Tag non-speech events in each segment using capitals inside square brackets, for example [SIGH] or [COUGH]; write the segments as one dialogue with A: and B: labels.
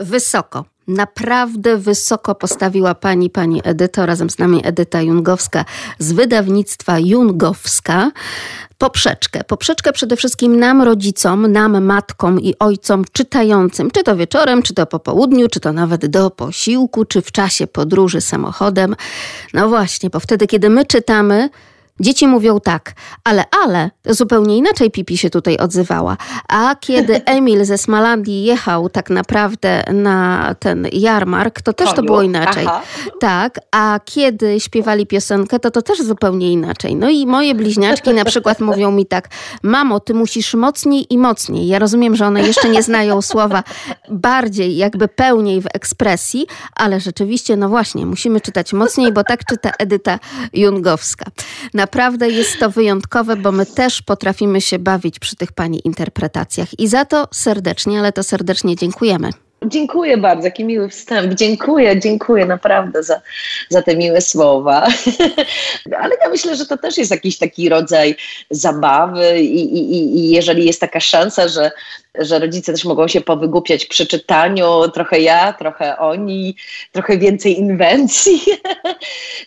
A: Wysoko. Naprawdę wysoko postawiła pani, pani Edyto, razem z nami Edyta Jungowska z wydawnictwa Jungowska. Poprzeczkę. Poprzeczkę przede wszystkim nam, rodzicom, nam, matkom i ojcom czytającym, czy to wieczorem, czy to po południu, czy to nawet do posiłku, czy w czasie podróży samochodem. No właśnie, bo wtedy, kiedy my czytamy, Dzieci mówią tak, ale, ale, zupełnie inaczej Pipi się tutaj odzywała. A kiedy [LAUGHS] Emil ze Smalandii jechał tak naprawdę na ten jarmark, to też Koniu. to było inaczej. Aha. Tak, a kiedy śpiewali piosenkę, to to też zupełnie inaczej. No i moje bliźniaczki na przykład [LAUGHS] mówią mi tak, mamo, ty musisz mocniej i mocniej. Ja rozumiem, że one jeszcze nie znają słowa bardziej, jakby pełniej w ekspresji, ale rzeczywiście, no właśnie, musimy czytać mocniej, bo tak czyta Edyta Jungowska. Na naprawdę jest to wyjątkowe, bo my też potrafimy się bawić przy tych Pani interpretacjach i za to serdecznie, ale to serdecznie dziękujemy.
B: Dziękuję bardzo, jaki miły wstęp. Dziękuję, dziękuję naprawdę za, za te miłe słowa. [LAUGHS] Ale ja myślę, że to też jest jakiś taki rodzaj zabawy i, i, i jeżeli jest taka szansa, że, że rodzice też mogą się powygłupiać przy czytaniu, trochę ja, trochę oni, trochę więcej inwencji. [LAUGHS]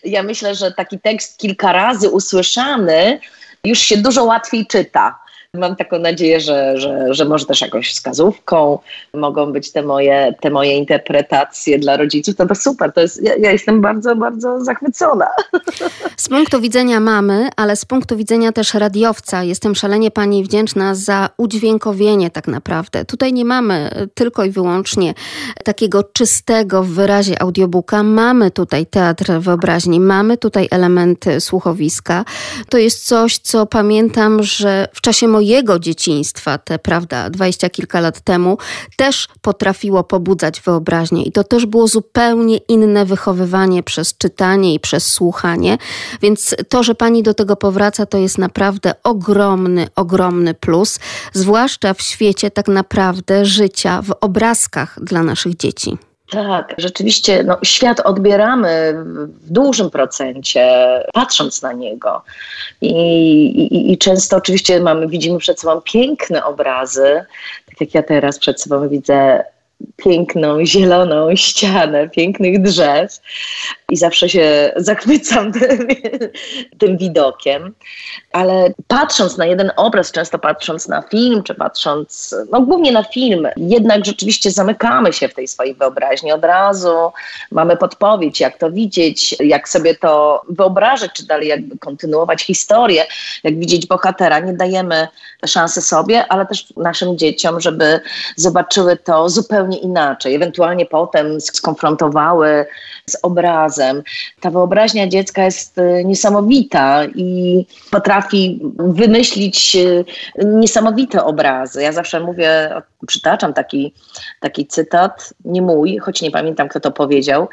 B: Ja myślę, że taki tekst kilka razy usłyszany już się dużo łatwiej czyta Mam taką nadzieję, że, że, że może też jakąś wskazówką mogą być te moje, te moje interpretacje dla rodziców. To, to super, to jest, ja, ja jestem bardzo, bardzo zachwycona.
A: Z punktu widzenia mamy, ale z punktu widzenia też radiowca, jestem szalenie Pani wdzięczna za udźwiękowienie tak naprawdę. Tutaj nie mamy tylko i wyłącznie takiego czystego w wyrazie audiobooka. Mamy tutaj teatr wyobraźni, mamy tutaj elementy słuchowiska. To jest coś, co pamiętam, że w czasie mojej mojego dzieciństwa, te prawda, dwadzieścia kilka lat temu, też potrafiło pobudzać wyobraźnię i to też było zupełnie inne wychowywanie przez czytanie i przez słuchanie. Więc to, że pani do tego powraca, to jest naprawdę ogromny, ogromny plus, zwłaszcza w świecie tak naprawdę życia w obrazkach dla naszych dzieci.
B: Tak, rzeczywiście no, świat odbieramy w dużym procencie, patrząc na niego. I, i, I, często oczywiście mamy, widzimy przed sobą piękne obrazy, tak jak ja teraz przed sobą widzę piękną, zieloną ścianę pięknych drzew i zawsze się zachwycam [LAUGHS] tym, tym, widokiem. Ale patrząc na jeden obraz, często patrząc na film, czy patrząc, no głównie na film, jednak rzeczywiście zamykamy się w tej swojej wyobraźni od razu. Mamy podpowiedź, jak to widzieć, jak sobie to wyobrażać, czy dalej jakby kontynuować historię, jak widzieć bohatera. Nie dajemy szansy sobie, ale też naszym dzieciom, żeby zobaczyły to zupełnie inaczej. Ewentualnie potem skonfrontowały z obrazem. Ta wyobraźnia dziecka jest y, niesamowita i potrafi wymyślić y, niesamowite obrazy. Ja zawsze mówię, przytaczam taki, taki cytat, nie mój, choć nie pamiętam, kto to powiedział,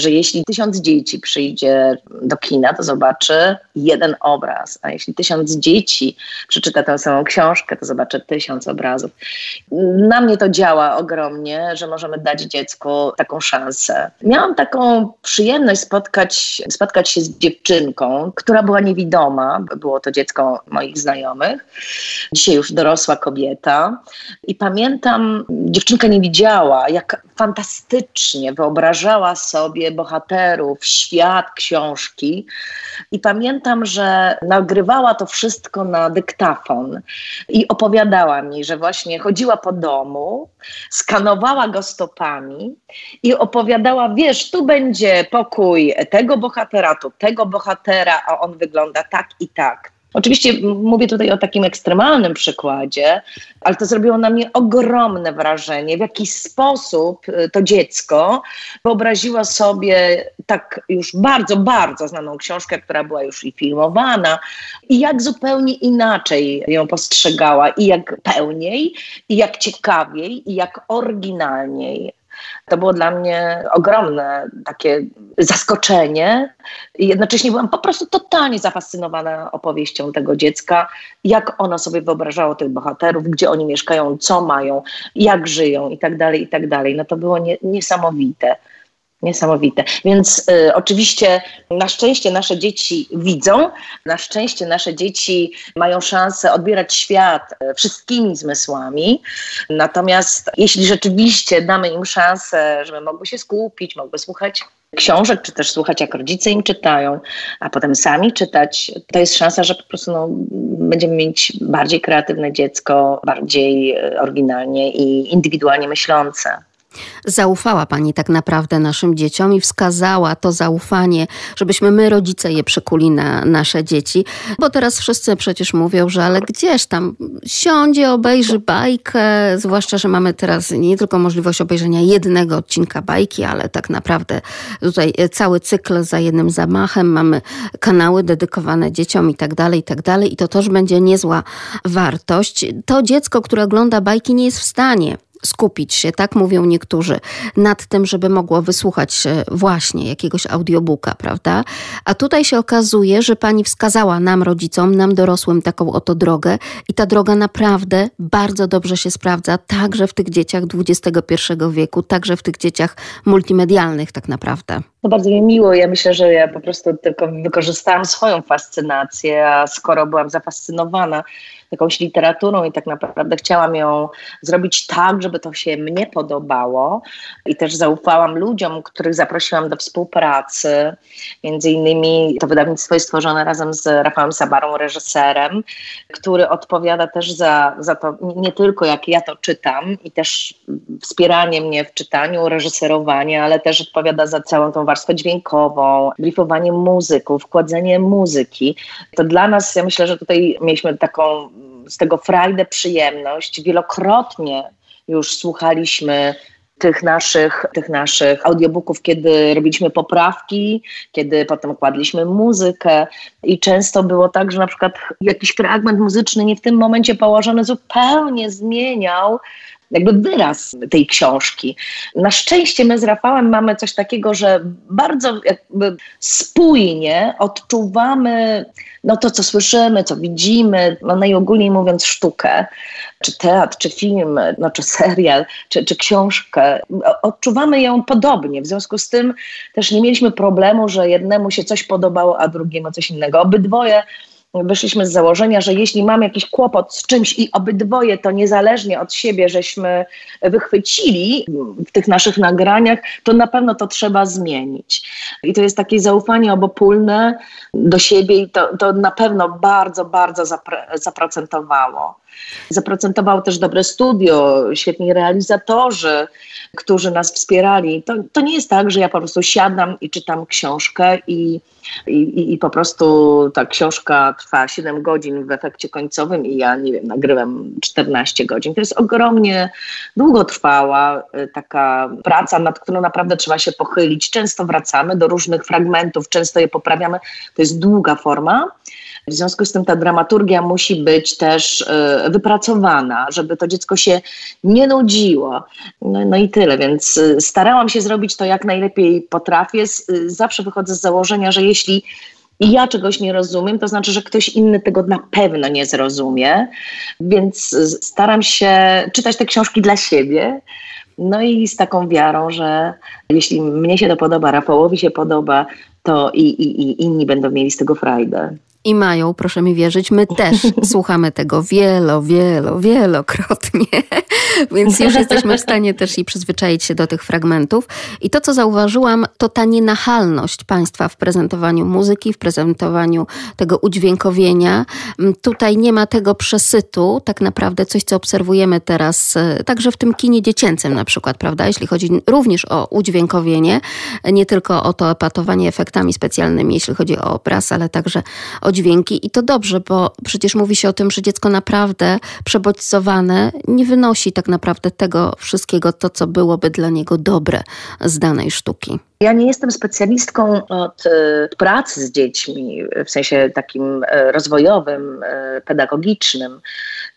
B: że jeśli tysiąc dzieci przyjdzie do kina, to zobaczy jeden obraz, a jeśli tysiąc dzieci przeczyta tę samą książkę, to zobaczy tysiąc obrazów. Na mnie to działa ogromnie, że możemy dać dziecku taką szansę. Miałam taką przyjemność spotkać, spotkać się z dziewczynką, która była niewidoma. Było to dziecko moich znajomych. Dzisiaj już dorosła kobieta. I pamiętam, dziewczynka nie widziała, jak fantastycznie wyobrażała sobie bohaterów, świat książki. I pamiętam, że nagrywała to wszystko na dyktafon i opowiadała mi, że właśnie chodziła po domu, skanowała go stopami i opowiadała, wiesz, tu będzie pokój tego bohatera, tu tego bohatera, a on wygląda tak i tak. Oczywiście mówię tutaj o takim ekstremalnym przykładzie, ale to zrobiło na mnie ogromne wrażenie, w jaki sposób y, to dziecko wyobraziło sobie tak już bardzo, bardzo znaną książkę, która była już i filmowana, i jak zupełnie inaczej ją postrzegała, i jak pełniej, i jak ciekawiej, i jak oryginalniej. To było dla mnie ogromne takie zaskoczenie jednocześnie byłam po prostu totalnie zafascynowana opowieścią tego dziecka, jak ono sobie wyobrażało tych bohaterów, gdzie oni mieszkają, co mają, jak żyją i tak dalej, i tak. No to było nie, niesamowite. Niesamowite. Więc y, oczywiście na szczęście nasze dzieci widzą, na szczęście nasze dzieci mają szansę odbierać świat y, wszystkimi zmysłami. Natomiast jeśli rzeczywiście damy im szansę, żeby mogły się skupić, mogły słuchać książek, czy też słuchać, jak rodzice im czytają, a potem sami czytać, to jest szansa, że po prostu no, będziemy mieć bardziej kreatywne dziecko, bardziej y, oryginalnie i indywidualnie myślące.
A: Zaufała Pani tak naprawdę naszym dzieciom i wskazała to zaufanie, żebyśmy my, rodzice, je przykuli na nasze dzieci. Bo teraz wszyscy przecież mówią, że ale gdzież tam siądzie, obejrzy bajkę, zwłaszcza, że mamy teraz nie tylko możliwość obejrzenia jednego odcinka bajki, ale tak naprawdę tutaj cały cykl za jednym zamachem. Mamy kanały dedykowane dzieciom i tak dalej, i tak dalej. I to też będzie niezła wartość. To dziecko, które ogląda bajki, nie jest w stanie skupić się, tak mówią niektórzy, nad tym, żeby mogło wysłuchać właśnie jakiegoś audiobooka, prawda? A tutaj się okazuje, że pani wskazała nam, rodzicom, nam dorosłym taką oto drogę i ta droga naprawdę bardzo dobrze się sprawdza, także w tych dzieciach XXI wieku, także w tych dzieciach multimedialnych tak naprawdę.
B: To bardzo mi miło. Ja myślę, że ja po prostu tylko wykorzystałam swoją fascynację, a skoro byłam zafascynowana jakąś literaturą i tak naprawdę chciałam ją zrobić tak, żeby to się mnie podobało i też zaufałam ludziom, których zaprosiłam do współpracy. Między innymi to wydawnictwo jest stworzone razem z Rafałem Sabarą, reżyserem, który odpowiada też za, za to nie tylko jak ja to czytam i też wspieranie mnie w czytaniu, reżyserowanie, ale też odpowiada za całą tą warstwę dźwiękową, briefowanie muzyków, wkładzenie muzyki. To dla nas, ja myślę, że tutaj mieliśmy taką z tego frajdę, przyjemność. Wielokrotnie już słuchaliśmy tych naszych, tych naszych audiobooków, kiedy robiliśmy poprawki, kiedy potem kładliśmy muzykę i często było tak, że na przykład jakiś fragment muzyczny nie w tym momencie położony zupełnie zmieniał jakby wyraz tej książki. Na szczęście my z Rafałem mamy coś takiego, że bardzo jakby spójnie odczuwamy no to, co słyszymy, co widzimy, no najogólniej mówiąc sztukę, czy teatr, czy film, no, czy serial, czy, czy książkę. Odczuwamy ją podobnie. W związku z tym też nie mieliśmy problemu, że jednemu się coś podobało, a drugiemu coś innego. Obydwoje wyszliśmy z założenia, że jeśli mamy jakiś kłopot z czymś i obydwoje to niezależnie od siebie żeśmy wychwycili w tych naszych nagraniach, to na pewno to trzeba zmienić. I to jest takie zaufanie obopólne do siebie i to, to na pewno bardzo, bardzo zapr zaprocentowało. Zaprocentowało też dobre studio, świetni realizatorzy, którzy nas wspierali. To, to nie jest tak, że ja po prostu siadam i czytam książkę i, i, i po prostu ta książka trwa 7 godzin w efekcie końcowym i ja, nie wiem, nagrywam 14 godzin. To jest ogromnie długotrwała y, taka praca, nad którą naprawdę trzeba się pochylić. Często wracamy do różnych fragmentów, często je poprawiamy. To jest długa forma. W związku z tym ta dramaturgia musi być też y, wypracowana, żeby to dziecko się nie nudziło. No, no i tyle, więc y, starałam się zrobić to jak najlepiej potrafię. Y, zawsze wychodzę z założenia, że jeśli ja czegoś nie rozumiem, to znaczy, że ktoś inny tego na pewno nie zrozumie, więc staram się czytać te książki dla siebie. No i z taką wiarą, że jeśli mnie się to podoba, Rafałowi się podoba, to i, i, i inni będą mieli z tego frajdę
A: i mają, proszę mi wierzyć, my też [LAUGHS] słuchamy tego wielo, wielo, wielokrotnie, [LAUGHS] więc już jesteśmy w stanie też i przyzwyczaić się do tych fragmentów. I to, co zauważyłam, to ta nienachalność państwa w prezentowaniu muzyki, w prezentowaniu tego udźwiękowienia. Mm, tutaj nie ma tego przesytu, tak naprawdę coś, co obserwujemy teraz, e, także w tym kinie dziecięcym na przykład, prawda, jeśli chodzi również o udźwiękowienie, nie tylko o to epatowanie efektami specjalnymi, jeśli chodzi o obraz, ale także o dźwięki i to dobrze, bo przecież mówi się o tym, że dziecko naprawdę przebodźcowane nie wynosi tak naprawdę tego wszystkiego, to co byłoby dla niego dobre z danej sztuki.
B: Ja nie jestem specjalistką od e, pracy z dziećmi, w sensie takim e, rozwojowym, e, pedagogicznym.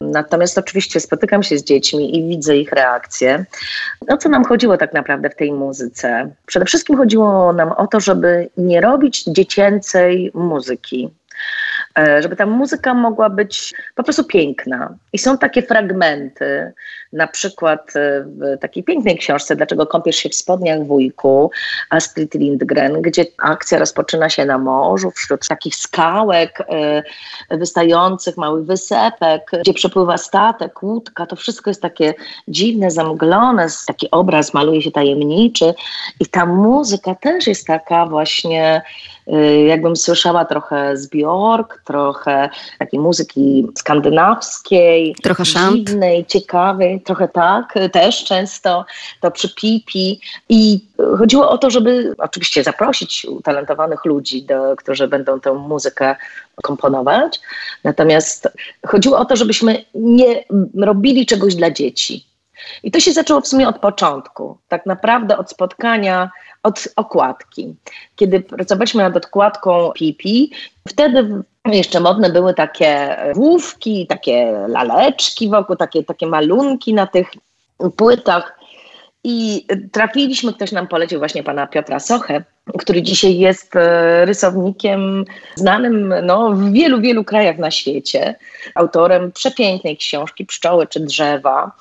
B: Natomiast oczywiście spotykam się z dziećmi i widzę ich reakcje. O co nam chodziło tak naprawdę w tej muzyce? Przede wszystkim chodziło nam o to, żeby nie robić dziecięcej muzyki żeby ta muzyka mogła być po prostu piękna. I są takie fragmenty, przykład e, w takiej pięknej książce Dlaczego kąpiesz się w spodniach wujku Astrid Lindgren, gdzie akcja rozpoczyna się na morzu, wśród takich skałek e, wystających, małych wysepek, gdzie przepływa statek, łódka, to wszystko jest takie dziwne, zamglone, taki obraz maluje się tajemniczy. I ta muzyka też jest taka właśnie Y, jakbym słyszała trochę z Bjork, trochę takiej muzyki skandynawskiej,
A: trochę szant.
B: dziwnej, ciekawej, trochę tak, też często to przy pipi i chodziło o to, żeby oczywiście zaprosić utalentowanych ludzi, do, którzy będą tę muzykę komponować, natomiast chodziło o to, żebyśmy nie robili czegoś dla dzieci. I to się zaczęło w sumie od początku, tak naprawdę od spotkania od okładki. Kiedy pracowaliśmy nad okładką Pipi, wtedy jeszcze modne były takie główki, takie laleczki wokół, takie, takie malunki na tych płytach. I trafiliśmy, ktoś nam polecił właśnie pana Piotra Sochę, który dzisiaj jest e, rysownikiem znanym no, w wielu, wielu krajach na świecie, autorem przepięknej książki Pszczoły czy drzewa.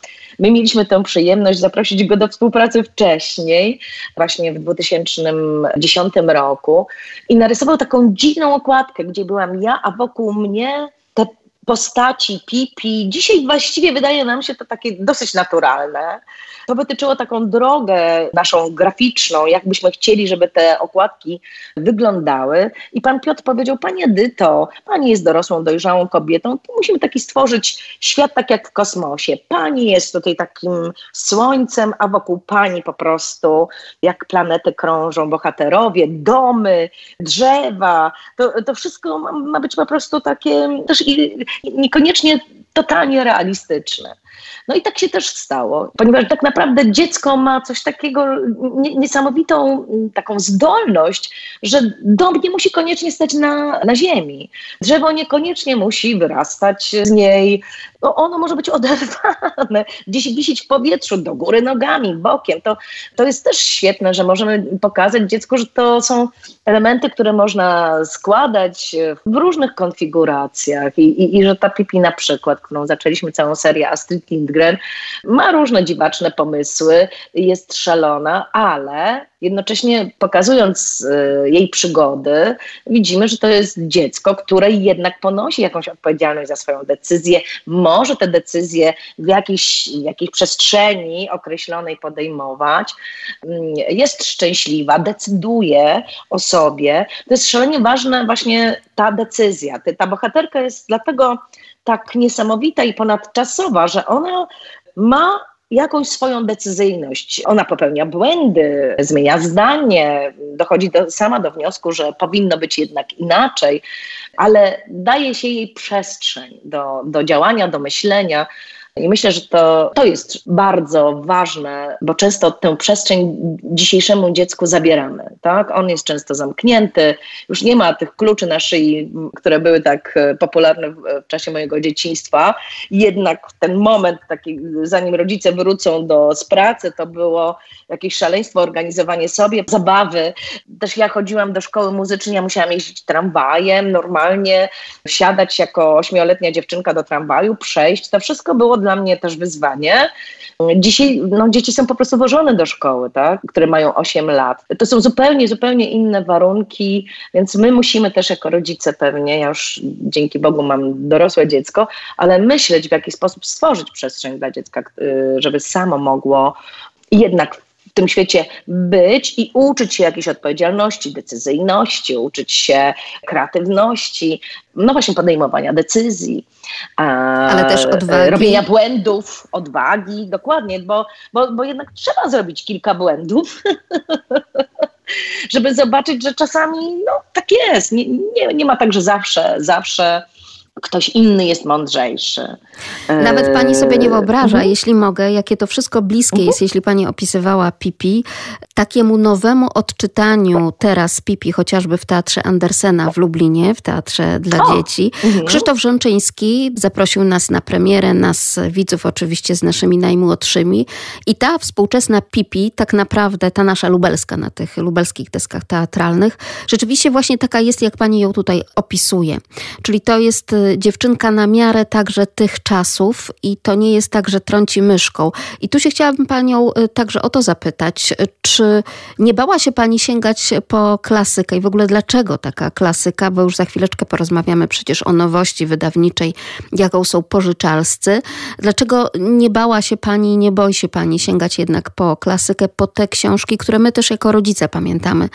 B: My mieliśmy tę przyjemność zaprosić go do współpracy wcześniej, właśnie w 2010 roku i narysował taką dziwną okładkę, gdzie byłam ja, a wokół mnie te postaci, pipi. Dzisiaj właściwie wydaje nam się to takie dosyć naturalne. To wytyczyło taką drogę naszą graficzną, jakbyśmy chcieli, żeby te okładki wyglądały. I pan Piotr powiedział, Pani Edyto, Pani jest dorosłą, dojrzałą kobietą, to musimy taki stworzyć świat tak jak w kosmosie. Pani jest tutaj takim słońcem, a wokół Pani po prostu jak planety krążą bohaterowie, domy, drzewa. To, to wszystko ma, ma być po prostu takie też i, niekoniecznie totalnie realistyczne. No i tak się też stało, ponieważ tak naprawdę dziecko ma coś takiego, niesamowitą taką zdolność, że dom nie musi koniecznie stać na, na ziemi. Drzewo niekoniecznie musi wyrastać z niej. No ono może być oderwane, [LAUGHS] gdzieś wisieć w powietrzu, do góry nogami, bokiem. To, to jest też świetne, że możemy pokazać dziecku, że to są elementy, które można składać w różnych konfiguracjach i, i, i że ta pipi na przykład, którą zaczęliśmy całą serię Astrid Lindgren, ma różne dziwaczne pomysły, jest szalona, ale jednocześnie pokazując y, jej przygody, widzimy, że to jest dziecko, które jednak ponosi jakąś odpowiedzialność za swoją decyzję, może te decyzje w jakiejś, jakiejś przestrzeni określonej podejmować, mm, jest szczęśliwa, decyduje o sobie. To jest szalenie ważna właśnie ta decyzja. Ta bohaterka jest dlatego tak niesamowita i ponadczasowa, że ona ma jakąś swoją decyzyjność. Ona popełnia błędy, zmienia zdanie, dochodzi do, sama do wniosku, że powinno być jednak inaczej, ale daje się jej przestrzeń do, do działania, do myślenia. I myślę, że to, to jest bardzo ważne, bo często tę przestrzeń dzisiejszemu dziecku zabieramy. Tak? On jest często zamknięty, już nie ma tych kluczy na szyi, które były tak e, popularne w, czasie mojego dzieciństwa. Jednak ten moment, taki, zanim rodzice wrócą do, z pracy, to było jakieś szaleństwo, organizowanie sobie, zabawy. Też ja chodziłam do szkoły muzycznej, ja musiałam jeździć tramwajem, normalnie siadać jako ośmioletnia dziewczynka do tramwaju, przejść. To wszystko było dla mnie też wyzwanie. Dzisiaj no, dzieci są po prostu wożone do szkoły, tak? które mają 8 lat. To są zupełnie, zupełnie inne warunki, więc my musimy też jako rodzice pewnie, ja już dzięki Bogu mam dorosłe dziecko, ale myśleć w jaki sposób stworzyć przestrzeń dla dziecka, y, żeby samo mogło jednak w tym świecie być i uczyć się jakiejś odpowiedzialności, decyzyjności, uczyć się kreatywności, no właśnie podejmowania decyzji.
A: Ale też odwagi.
B: Robienia błędów, odwagi, dokładnie, bo, bo, bo jednak trzeba zrobić kilka błędów. [LAUGHS] żeby zobaczyć, że czasami no, tak jest. Nie, nie, nie ma tak, że zawsze, zawsze ktoś inny jest mądrzejszy.
A: Nawet pani sobie nie wyobraża, mhm. jeśli mogę, jakie to wszystko bliskie mhm. jest, jeśli pani opisywała Pipi, takiemu nowemu odczytaniu teraz Pipi, chociażby w Teatrze Andersena w Lublinie, w Teatrze dla o. Dzieci. Mhm. Krzysztof Rzęczyński zaprosił nas na premierę, nas widzów oczywiście z naszymi najmłodszymi i ta współczesna Pipi, tak naprawdę ta nasza lubelska na tych lubelskich deskach teatralnych, rzeczywiście właśnie taka jest, jak pani ją tutaj opisuje. Czyli to jest y, dziewczynka na miarę także tych czasów i to nie jest tak, że trąci myszką. I tu się chciałabym panią y, także o to zapytać, czy nie bała się pani sięgać po klasykę i w ogóle dlaczego taka klasyka, bo już za chwileczkę porozmawiamy przecież o nowości wydawniczej, jaką są pożyczalscy. Dlaczego nie bała się pani, nie boi się pani sięgać jednak po klasykę, po te książki, które my też jako rodzice pamiętamy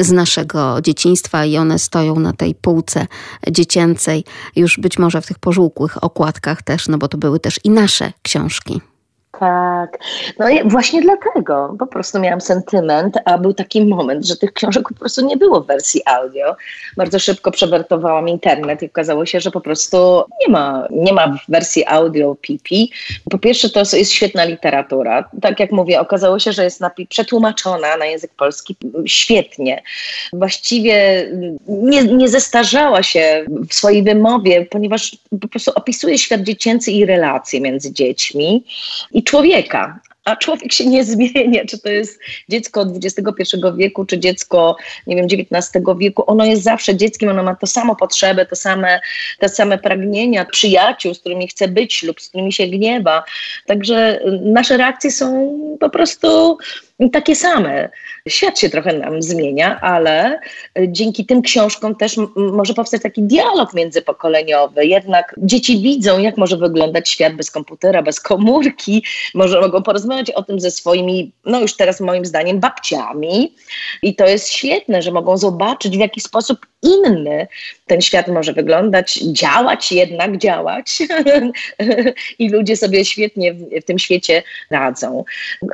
A: z naszego dzieciństwa i one stoją na tej półce dziecięcej, już być może w tych pożółkłych okładkach też, no bo to były też i nasze książki.
B: Tak. No i właśnie dlatego po prostu miałam sentyment, a był taki moment, że tych książek po prostu nie było w wersji audio. Bardzo szybko przewertowałam internet i okazało się, że po prostu nie ma, nie ma wersji audio pipi. Po pierwsze to jest świetna literatura. Tak jak mówię, okazało się, że jest przetłumaczona na język polski świetnie. Właściwie nie, nie zestarzała się w swojej wymowie, ponieważ po prostu opisuje świat dziecięcy i relacje między dziećmi. I człowieka. A człowiek się nie zmienia, czy to jest dziecko XXI wieku, czy dziecko, nie wiem, XIX wieku. Ono jest zawsze dzieckiem, ono ma to samo potrzeby, to same, te same pragnienia, przyjaciół, z którymi chce być lub z którymi się gniewa. Także nasze reakcje są po prostu takie same. Świat się trochę nam zmienia, ale dzięki tym książkom też może powstać taki dialog międzypokoleniowy. Jednak dzieci widzą, jak może wyglądać świat bez komputera, bez komórki. Może mogą porozmawiać o tym ze swoimi, no już teraz moim zdaniem, babciami. I to jest świetne, że mogą zobaczyć, w jaki sposób inny ten świat może wyglądać, działać jednak, działać. [LAUGHS] I ludzie sobie świetnie w, w, tym świecie radzą.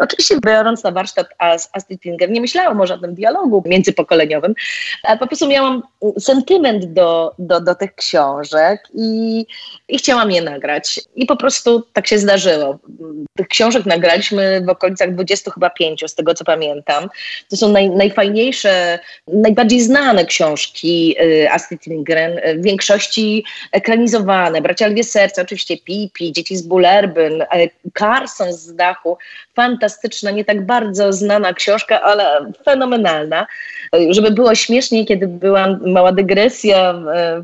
B: Oczywiście biorąc na warsztat Astrid Finger, nie myślałam o tym dialogu międzypokoleniowym, ale po prostu miałam sentyment do, do, do tych książek i, i chciałam je nagrać. I po prostu tak się zdarzyło. Tych książek nagraliśmy w okolicach 20 chyba pięciu, z tego co pamiętam. To są naj, najfajniejsze, najbardziej znane książki y, Astrid Lindgren, w większości ekranizowane. Bracia Lwie Serca, oczywiście Pipi, Dzieci z Bullerbyn, Carson z Dachu. Fantastyczna, nie tak bardzo znana książka, ale fenomenalna. Żeby było śmieszniej, kiedy była mała dygresja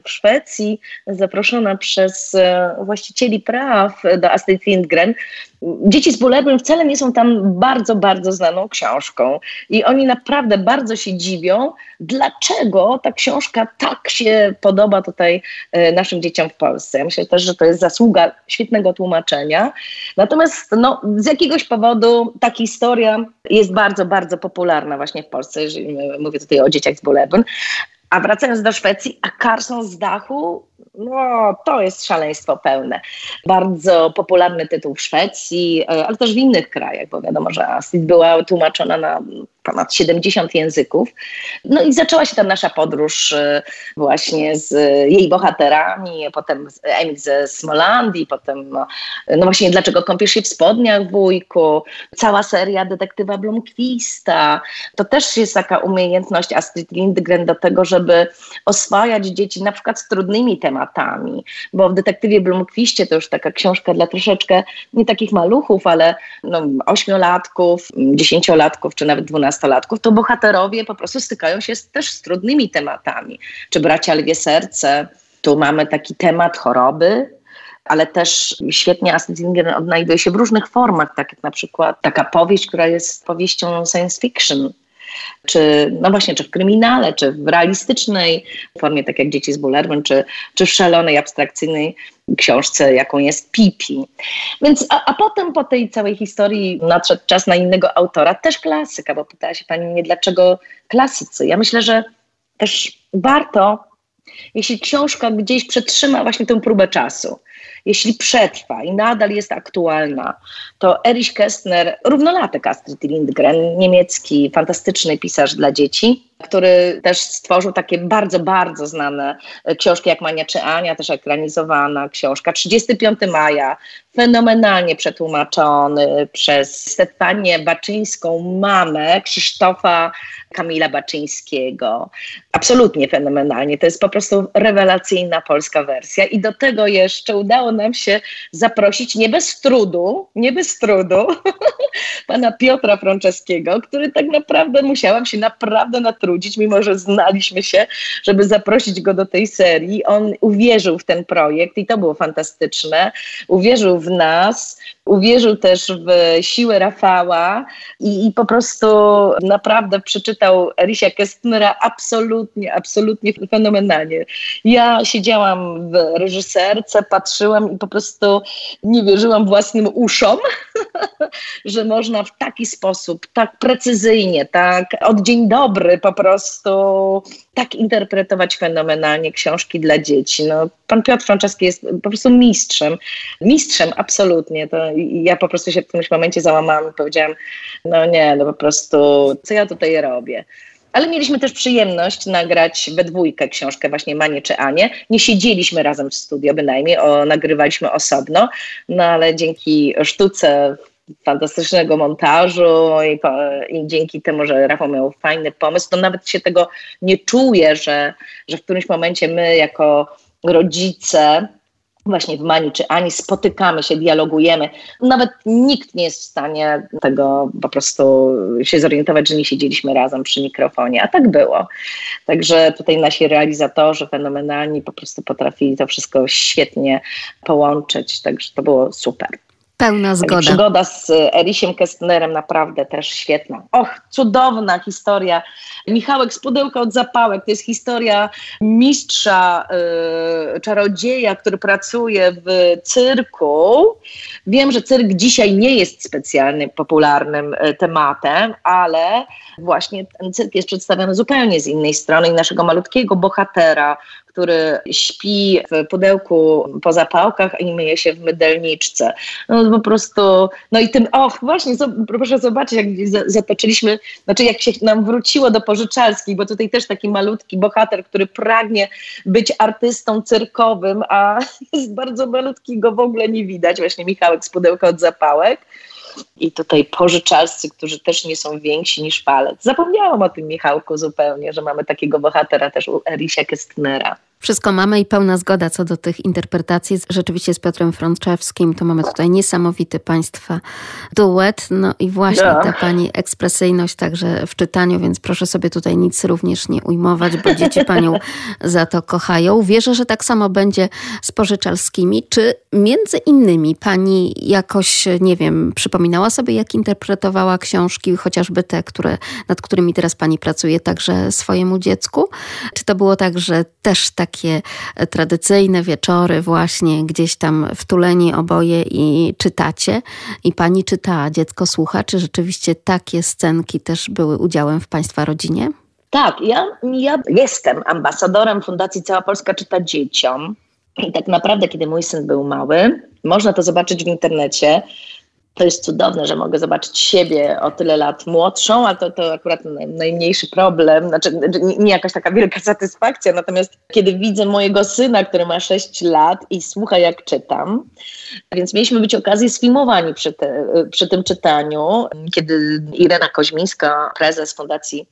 B: w Szwecji, zaproszona przez e, właścicieli praw do Astrid Lindgren, Dzieci z Bullerbyn wcale nie są tam bardzo, bardzo znaną książką. I oni naprawdę bardzo się dziwią, dlaczego ta książka tak się podoba tutaj e, naszym dzieciom w Polsce. Ja myślę też, że to jest zasługa świetnego tłumaczenia. Natomiast no, z jakiegoś powodu ta historia jest bardzo, bardzo popularna właśnie w Polsce, jeżeli mówię tutaj o dzieciach z Bullerbyn. A wracając do Szwecji, a Carson z dachu, no to jest szaleństwo pełne. Bardzo popularny tytuł w Szwecji, e, ale też w innych krajach, bo wiadomo, że Astrid była tłumaczona na ponad 70 języków. No i zaczęła się tam nasza podróż y, właśnie z jej bohaterami, potem Emil ze Smolandii, potem no, no, właśnie dlaczego kąpiesz się w spodniach wujku, cała seria detektywa Blomquista. To też jest taka umiejętność Astrid Lindgren do tego, żeby oswajać dzieci na przykład z trudnymi tematami, bo w detektywie Blomquiście to już taka książka dla troszeczkę nie takich maluchów, ale no, ośmiolatków, dziesięciolatków czy nawet dwunastolatków nastolatków, to bohaterowie po prostu stykają się z, też z trudnymi tematami. Czy bracia Lwie Serce, tu mamy taki temat choroby, ale też świetnie Astrid odnajduje się w różnych formach, tak jak na przykład taka powieść, która jest powieścią science fiction, czy no właśnie, czy w kryminale, czy w realistycznej formie, tak jak Dzieci z Bullerbyn, czy, czy w szalonej, abstrakcyjnej książce, jaką jest Pipi. Więc, a, a potem po tej całej historii nadszedł czas na innego autora, też klasyka, bo pytała się pani mnie, dlaczego klasycy. Ja myślę, że też warto, jeśli książka gdzieś przetrzyma właśnie tę próbę czasu, jeśli przetrwa i nadal jest aktualna, to Erich Kästner, równolatek Astrid Lindgren, niemiecki, fantastyczny pisarz dla dzieci, który też stworzył takie bardzo, bardzo znane książki jak Mania czy Ania, też ekranizowana książka. 35 maja, fenomenalnie przetłumaczony przez Stefanię Baczyńską, mamę Krzysztofa Kamila Baczyńskiego. Absolutnie fenomenalnie. To jest po prostu rewelacyjna polska wersja. I do tego jeszcze udało nam się zaprosić, nie bez trudu, nie bez trudu, [LAUGHS] pana Piotra Franceskiego, który tak naprawdę musiałam się naprawdę natrudzić, mimo że znaliśmy się, żeby zaprosić go do tej serii. On uwierzył w ten projekt i to było fantastyczne. Uwierzył w nas, uwierzył też w siłę Rafała i, i po prostu naprawdę przeczytał Risia Kestnera absolutnie, absolutnie fenomenalnie. Ja siedziałam w reżyserce, patrzyłam i po prostu nie wierzyłam własnym uszom, [LAUGHS] że można w taki sposób, tak precyzyjnie, tak od dzień dobry po prostu tak interpretować fenomenalnie książki dla dzieci. No, pan Piotr Franceski jest po prostu mistrzem. Mistrzem, absolutnie. To ja po prostu się w którymś momencie załamałam i powiedziałam, no nie, no po prostu, co ja tutaj robię? Ale mieliśmy też przyjemność nagrać we dwójkę książkę właśnie Manie czy Anie. Nie siedzieliśmy razem w studio bynajmniej, o, nagrywaliśmy osobno, no ale dzięki sztuce fantastycznego montażu i, i, dzięki temu, że Rafał miał fajny pomysł, to nawet się tego nie czuje, że, że w którymś momencie my jako rodzice właśnie w Mani czy Ani spotykamy się, dialogujemy. Nawet nikt nie jest w stanie tego po prostu się zorientować, że nie siedzieliśmy razem przy mikrofonie, a tak było. Także tutaj nasi realizatorzy fenomenalni po prostu potrafili to wszystko świetnie połączyć, także to było super.
A: Pełna zgoda.
B: Przygoda z Erisiem Kestnerem naprawdę też świetna. Och, cudowna historia. Michałek z pudełka od zapałek. To jest historia mistrza, y, czarodzieja, który pracuje w cyrku. Wiem, że cyrk dzisiaj nie jest specjalnie popularnym y, tematem, ale właśnie ten cyrk jest przedstawiony zupełnie z innej strony i naszego malutkiego bohatera, który śpi w pudełku po zapałkach i myje się w mydelniczce. No po prostu, no i tym, och, właśnie, proszę zobaczyć, jak zatoczyliśmy, znaczy jak się nam wróciło do pożyczalskiej, bo tutaj też taki malutki bohater, który pragnie być artystą cyrkowym, a [LAUGHS] jest bardzo malutki, go w ogóle nie widać, właśnie Michałek z pudełka od zapałek i tutaj pożyczalscy, którzy też nie są więksi niż palec. Zapomniałam o tym Michałku zupełnie, że mamy takiego bohatera też u Erisia Kestnera.
A: Wszystko mamy i pełna zgoda co do tych interpretacji. Rzeczywiście z Piotrem Frączewskim to mamy tutaj niesamowity Państwa duet. No i właśnie no. ta Pani ekspresyjność także w czytaniu, więc proszę sobie tutaj nic również nie ujmować, bo dzieci Panią [LAUGHS] za to kochają. Wierzę, że tak samo będzie z Pożyczalskimi. Czy między innymi Pani jakoś, nie wiem, przypominała sobie, jak interpretowała książki, chociażby te, które, nad którymi teraz Pani pracuje także swojemu dziecku? Czy to było tak, że też tak takie tradycyjne wieczory właśnie gdzieś tam wtuleni oboje i czytacie i pani czyta, dziecko słucha, czy rzeczywiście takie scenki też były udziałem w państwa rodzinie?
B: Tak, ja, ja jestem ambasadorem Fundacji Cała Polska Czyta Dzieciom. I tak naprawdę, kiedy mój syn był mały, można to zobaczyć w internecie, to jest cudowne, że mogę zobaczyć siebie o tyle lat młodszą, a to, to akurat najmniejszy problem, znaczy nie jakaś taka wielka [LAUGHS] satysfakcja, natomiast kiedy widzę mojego syna, który ma 6 lat i słucha jak czytam, więc mieliśmy być okazji sfilmowani przy, te, przy tym czytaniu, kiedy Irena Koźmińska, prezes Fundacji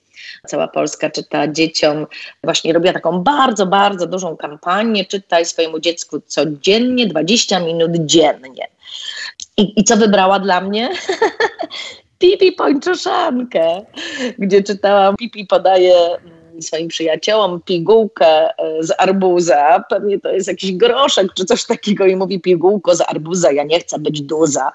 B: Cała Polska czyta dzieciom, właśnie robiła taką bardzo, bardzo dużą kampanię, czytaj swojemu dziecku codziennie, 20 minut dziennie. I, I co wybrała dla mnie? [LAUGHS] Pipi Pończoszankę, gdzie czytałam Pipi podaje swoim przyjaciołom pigułkę e, z arbuza, pewnie to jest jakiś groszek czy coś takiego i mówi pigułko z arbuza, ja nie chcę być duza.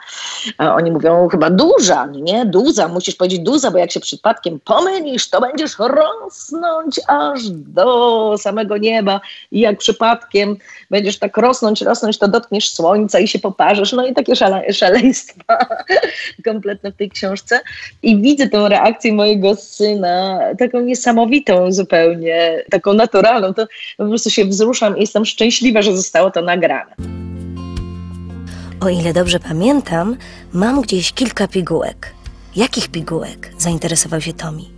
B: A oni mówią chyba duża, nie, duza, musisz powiedzieć duza, bo jak się przypadkiem pomylisz, to będziesz rosnąć aż do samego nieba i jak przypadkiem będziesz tak rosnąć, rosnąć, to dotkniesz słońca i się poparzysz, no i takie szale, szaleństwa [LAUGHS] kompletne w tej książce. I widzę tę reakcję mojego syna, taką niesamowitą, zupełnie, taką naturalną, to po prostu się wzruszam i jestem szczęśliwa, że zostało to nagrane.
C: O ile dobrze pamiętam, mam gdzieś kilka pigułek. Jakich pigułek? Zainteresował się Tomi.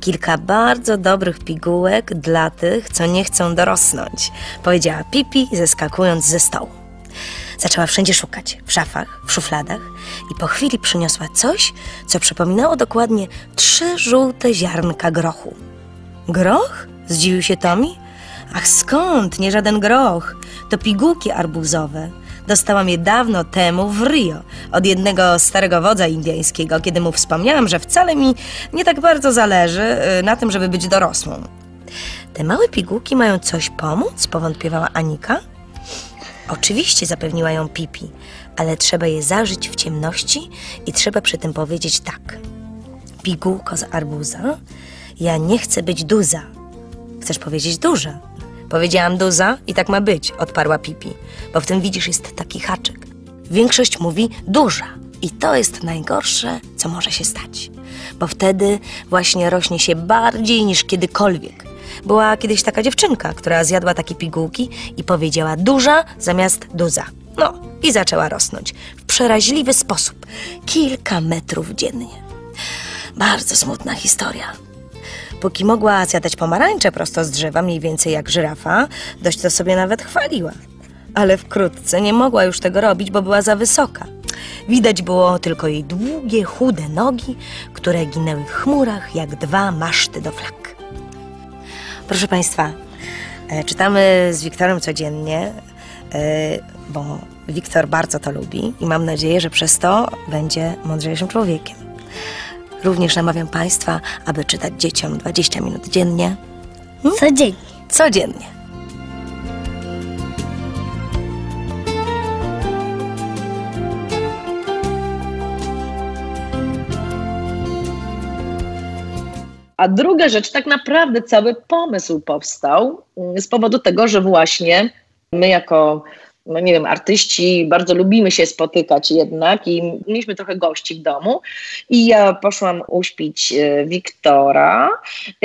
C: Kilka bardzo dobrych pigułek dla tych, co nie chcą dorosnąć, powiedziała Pipi, zeskakując ze stołu. Zaczęła wszędzie szukać w szafach, w szufladach i po chwili przyniosła coś, co przypominało dokładnie trzy żółte ziarnka grochu. Groch? Zdziwił się Tomi. Ach skąd? Nie żaden groch. To pigułki arbuzowe. Dostałam je dawno temu w Rio od jednego starego wodza indyjskiego, kiedy mu wspomniałam, że wcale mi nie tak bardzo zależy y, na tym, żeby być dorosłą. Te małe pigułki mają coś pomóc? powątpiewała Anika. Oczywiście zapewniła ją Pipi, ale trzeba je zażyć w ciemności i trzeba przy tym powiedzieć tak. Pigułko z arbuza, ja nie chcę być duza. Chcesz powiedzieć duża? Powiedziałam duza i tak ma być, odparła Pipi, bo w tym widzisz jest taki haczyk. Większość mówi duża i to jest najgorsze, co może się stać, bo wtedy właśnie rośnie się bardziej niż kiedykolwiek. Była kiedyś taka dziewczynka, która zjadła takie pigułki i powiedziała duża zamiast duza. No i zaczęła rosnąć w przeraźliwy sposób, kilka metrów dziennie. Bardzo smutna historia. Póki mogła zjadać pomarańcze prosto z drzewa, mniej więcej jak żyrafa, dość to sobie nawet chwaliła. Ale wkrótce nie mogła już tego robić, bo była za wysoka. Widać było tylko jej długie, chude nogi, które ginęły w chmurach jak dwa maszty do flag. Proszę Państwa, e, czytamy z Wiktorem codziennie, e, bo Wiktor bardzo to lubi i mam nadzieję, że przez to będzie mądrzejszym człowiekiem. Również namawiam Państwa, aby czytać dzieciom 20 minut dziennie.
D: Codziennie.
C: Codziennie.
B: A druga rzecz, tak naprawdę cały pomysł powstał mm, z powodu tego, że właśnie my jako no nie wiem, artyści bardzo lubimy się spotykać jednak i mieliśmy trochę gości w domu. I ja poszłam uśpić e, Wiktora,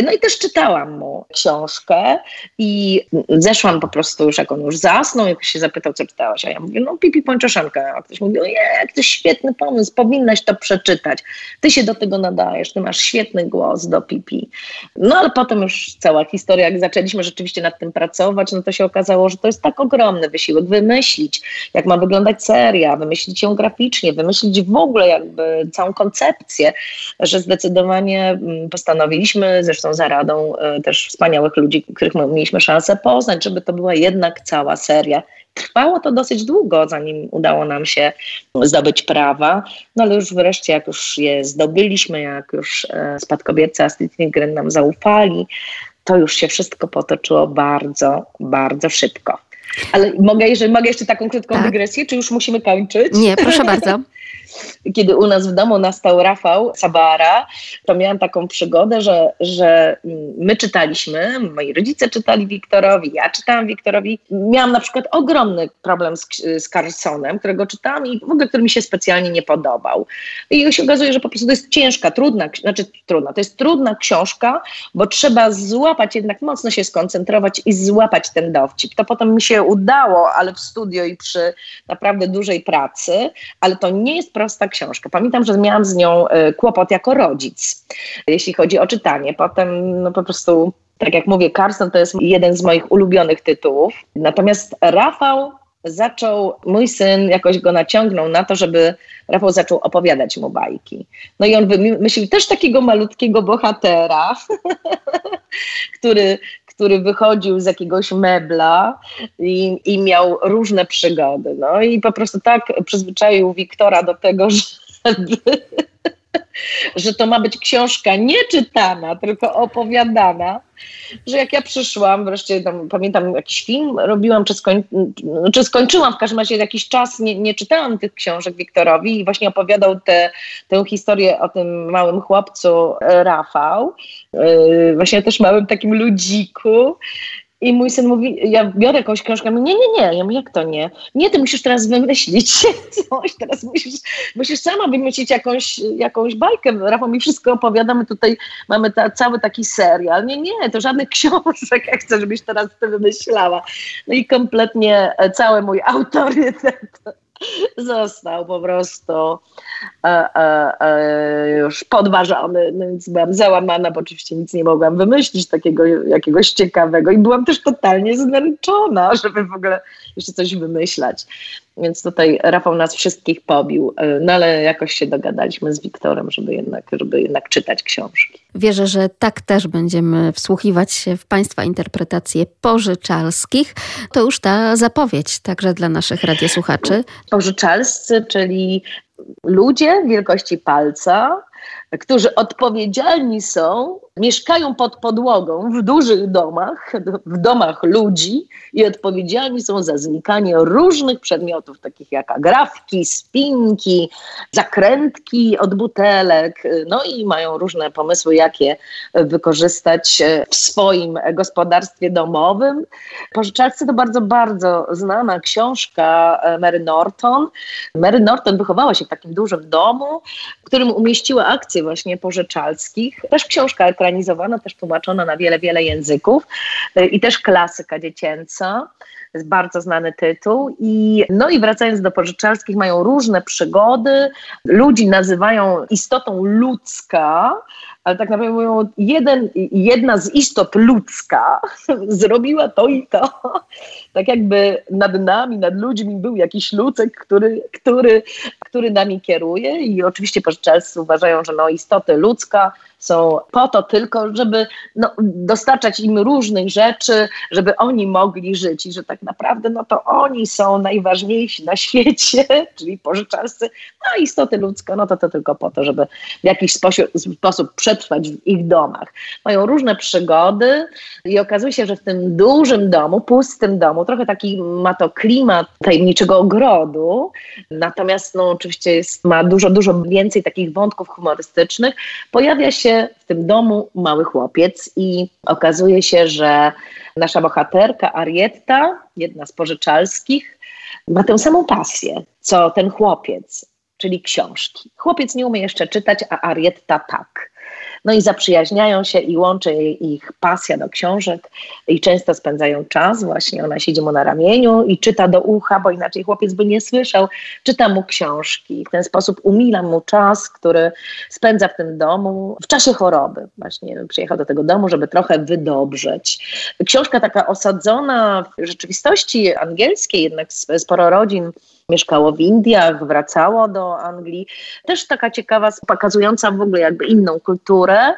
B: no i też czytałam mu książkę i zeszłam po prostu już, jak on już zasnął, jak się zapytał, co czytałaś, a ja mówię, no Pipi Pończoszanka, a ktoś mówi, ojej, jak to świetny pomysł, powinnaś to przeczytać, ty się do tego nadajesz, ty masz świetny głos do Pipi. No ale potem już cała historia, jak zaczęliśmy rzeczywiście nad tym pracować, no to się okazało, że to jest tak ogromny wysiłek, wymyślić, jak ma wyglądać seria, wymyślić ją graficznie, wymyślić w ogóle jakby całą koncepcję, że zdecydowanie mm, postanowiliśmy, zresztą za radą e, też wspaniałych ludzi, których my mieliśmy szansę poznać, żeby to była jednak cała seria. Trwało to dosyć długo, zanim udało nam się zdobyć prawa, no ale już wreszcie, jak już je zdobyliśmy, jak już e, spadkobiercy Astrid Lindgren nam zaufali, to już się wszystko potoczyło bardzo, bardzo szybko. Ale mogę, jeżeli mogę jeszcze taką krótką
A: Tak.
B: dygresję, czy już musimy kończyć?
A: Nie, proszę bardzo. [LAUGHS]
B: Kiedy u nas w domu nastał Rafał Sabara, to miałam taką przygodę, że, że my czytaliśmy, moi rodzice czytali Wiktorowi, ja czytałam Wiktorowi. Miałam na przykład ogromny problem z, z Carsonem, którego czytałam i w ogóle który mi się specjalnie nie podobał. I się okazuje, że po prostu to jest ciężka, trudna, znaczy trudna, to jest trudna książka, bo trzeba złapać, jednak mocno się skoncentrować i złapać ten dowcip. To potem mi się udało, ale w studio i przy naprawdę dużej pracy, ale to nie jest prosta książka. Pamiętam, że miałam z nią e, kłopot jako rodzic, jeśli chodzi o czytanie. Potem no po prostu, tak jak mówię, Carson to jest jeden z moich ulubionych tytułów. Natomiast Rafał zaczął, mój syn jakoś go naciągnął na to, żeby Rafał zaczął opowiadać mu bajki. No i on wymyślił też takiego malutkiego bohatera, [LAUGHS] który, który wychodził z jakiegoś mebla i, i miał różne przygody. No i po prostu tak przyzwyczaił Wiktora do tego, [LAUGHS] żeby, że to ma być książka nie czytana, tylko opowiadana, że jak ja przyszłam, wreszcie tam, pamiętam jakiś film robiłam, czy, skoń, czy skończyłam, w każdym razie jakiś czas nie, nie czytałam tych książek Wiktorowi i właśnie opowiadał te, tę historię o tym małym chłopcu Rafał, yy, właśnie też małym takim ludziku i mój syn mówi, ja biorę jakąś książkę, mówi, nie, nie, nie. Ja mówię, jak to nie? Nie, ty musisz teraz wymyślić [LAUGHS] coś, teraz musisz, musisz sama wymyślić jakąś, jakąś bajkę. Rafał mi wszystko opowiada, my tutaj mamy ta, cały taki serial. Nie, nie, to żadnych [LAUGHS] książek, ja chcę, żebyś teraz to wymyślała. No i kompletnie cały mój autorytet został po prostu e, e, e, już podważony, no więc byłam załamana, bo oczywiście nic nie mogłam wymyślić takiego jakiegoś ciekawego i byłam też totalnie zmęczona, [LAUGHS] żeby w ogóle jeszcze coś wymyślać. Więc tutaj Rafał nas wszystkich pobił, e, no ale jakoś się dogadaliśmy z Wiktorem, żeby jednak, żeby jednak czytać książki.
A: Wierzę, że tak też będziemy wsłuchiwać się w Państwa interpretacje pożyczalskich. To już ta zapowiedź także dla naszych radiosłuchaczy.
B: Pożyczalscy, czyli ludzie wielkości palca, którzy odpowiedzialni są, mieszkają pod podłogą w dużych domach, w domach ludzi i odpowiedzialni są za znikanie różnych przedmiotów, takich jak agrafki, spinki, zakrętki od butelek, no i mają różne pomysły, jak je wykorzystać w swoim gospodarstwie domowym. Pożyczalcy to bardzo, bardzo znana książka Mary Norton. Mary Norton wychowała się w takim dużym domu, w którym umieściła akcję właśnie pożyczalskich. Też książka ekranizowana, też tłumaczona na wiele, wiele języków i też klasyka dziecięca. Bardzo znany tytuł. I, no i wracając do pożyczalskich, mają różne przygody. Ludzi nazywają istotą ludzka, ale tak naprawdę mówią, jeden, jedna z istot ludzka [LAUGHS] zrobiła to i to. Tak jakby nad nami, nad ludźmi był jakiś lucek, który, który, który nami kieruje i oczywiście pożyczalscy uważają, że no, istoty ludzka są po to tylko, żeby no, dostarczać im różnych rzeczy, żeby oni mogli żyć i że tak naprawdę no to oni są najważniejsi na świecie, [LAUGHS] czyli pożyczalscy, a istoty ludzkie, no to to tylko po to, żeby w jakiś sposób, sposób przetrwać w ich domach. Mają różne przygody i okazuje się, że w tym dużym domu, pustym domu, trochę taki ma to klimat tajemniczego ogrodu, natomiast no oczywiście jest, ma dużo, dużo więcej takich wątków humorystycznych. Pojawia się w tym domu mały chłopiec i okazuje się, że nasza bohaterka Arietta, jedna z pożyczalskich, ma tę samą pasję, co ten chłopiec, czyli książki. Chłopiec nie umie jeszcze czytać, a Arietta tak. No i zaprzyjaźniają się i łączy ich pasja do książek i często spędzają czas. Właśnie ona siedzi mu na ramieniu i czyta do ucha, bo inaczej chłopiec by nie słyszał. Czyta mu książki. W ten sposób umila mu czas, który spędza w tym domu w czasie choroby. Właśnie przyjechał do tego domu, żeby trochę wydobrzeć. Książka taka osadzona w rzeczywistości angielskiej, jednak sporo rodzin mieszkało w Indiach, wracało do Anglii. Też taka ciekawa, pokazująca w ogóle jakby inną kulturę,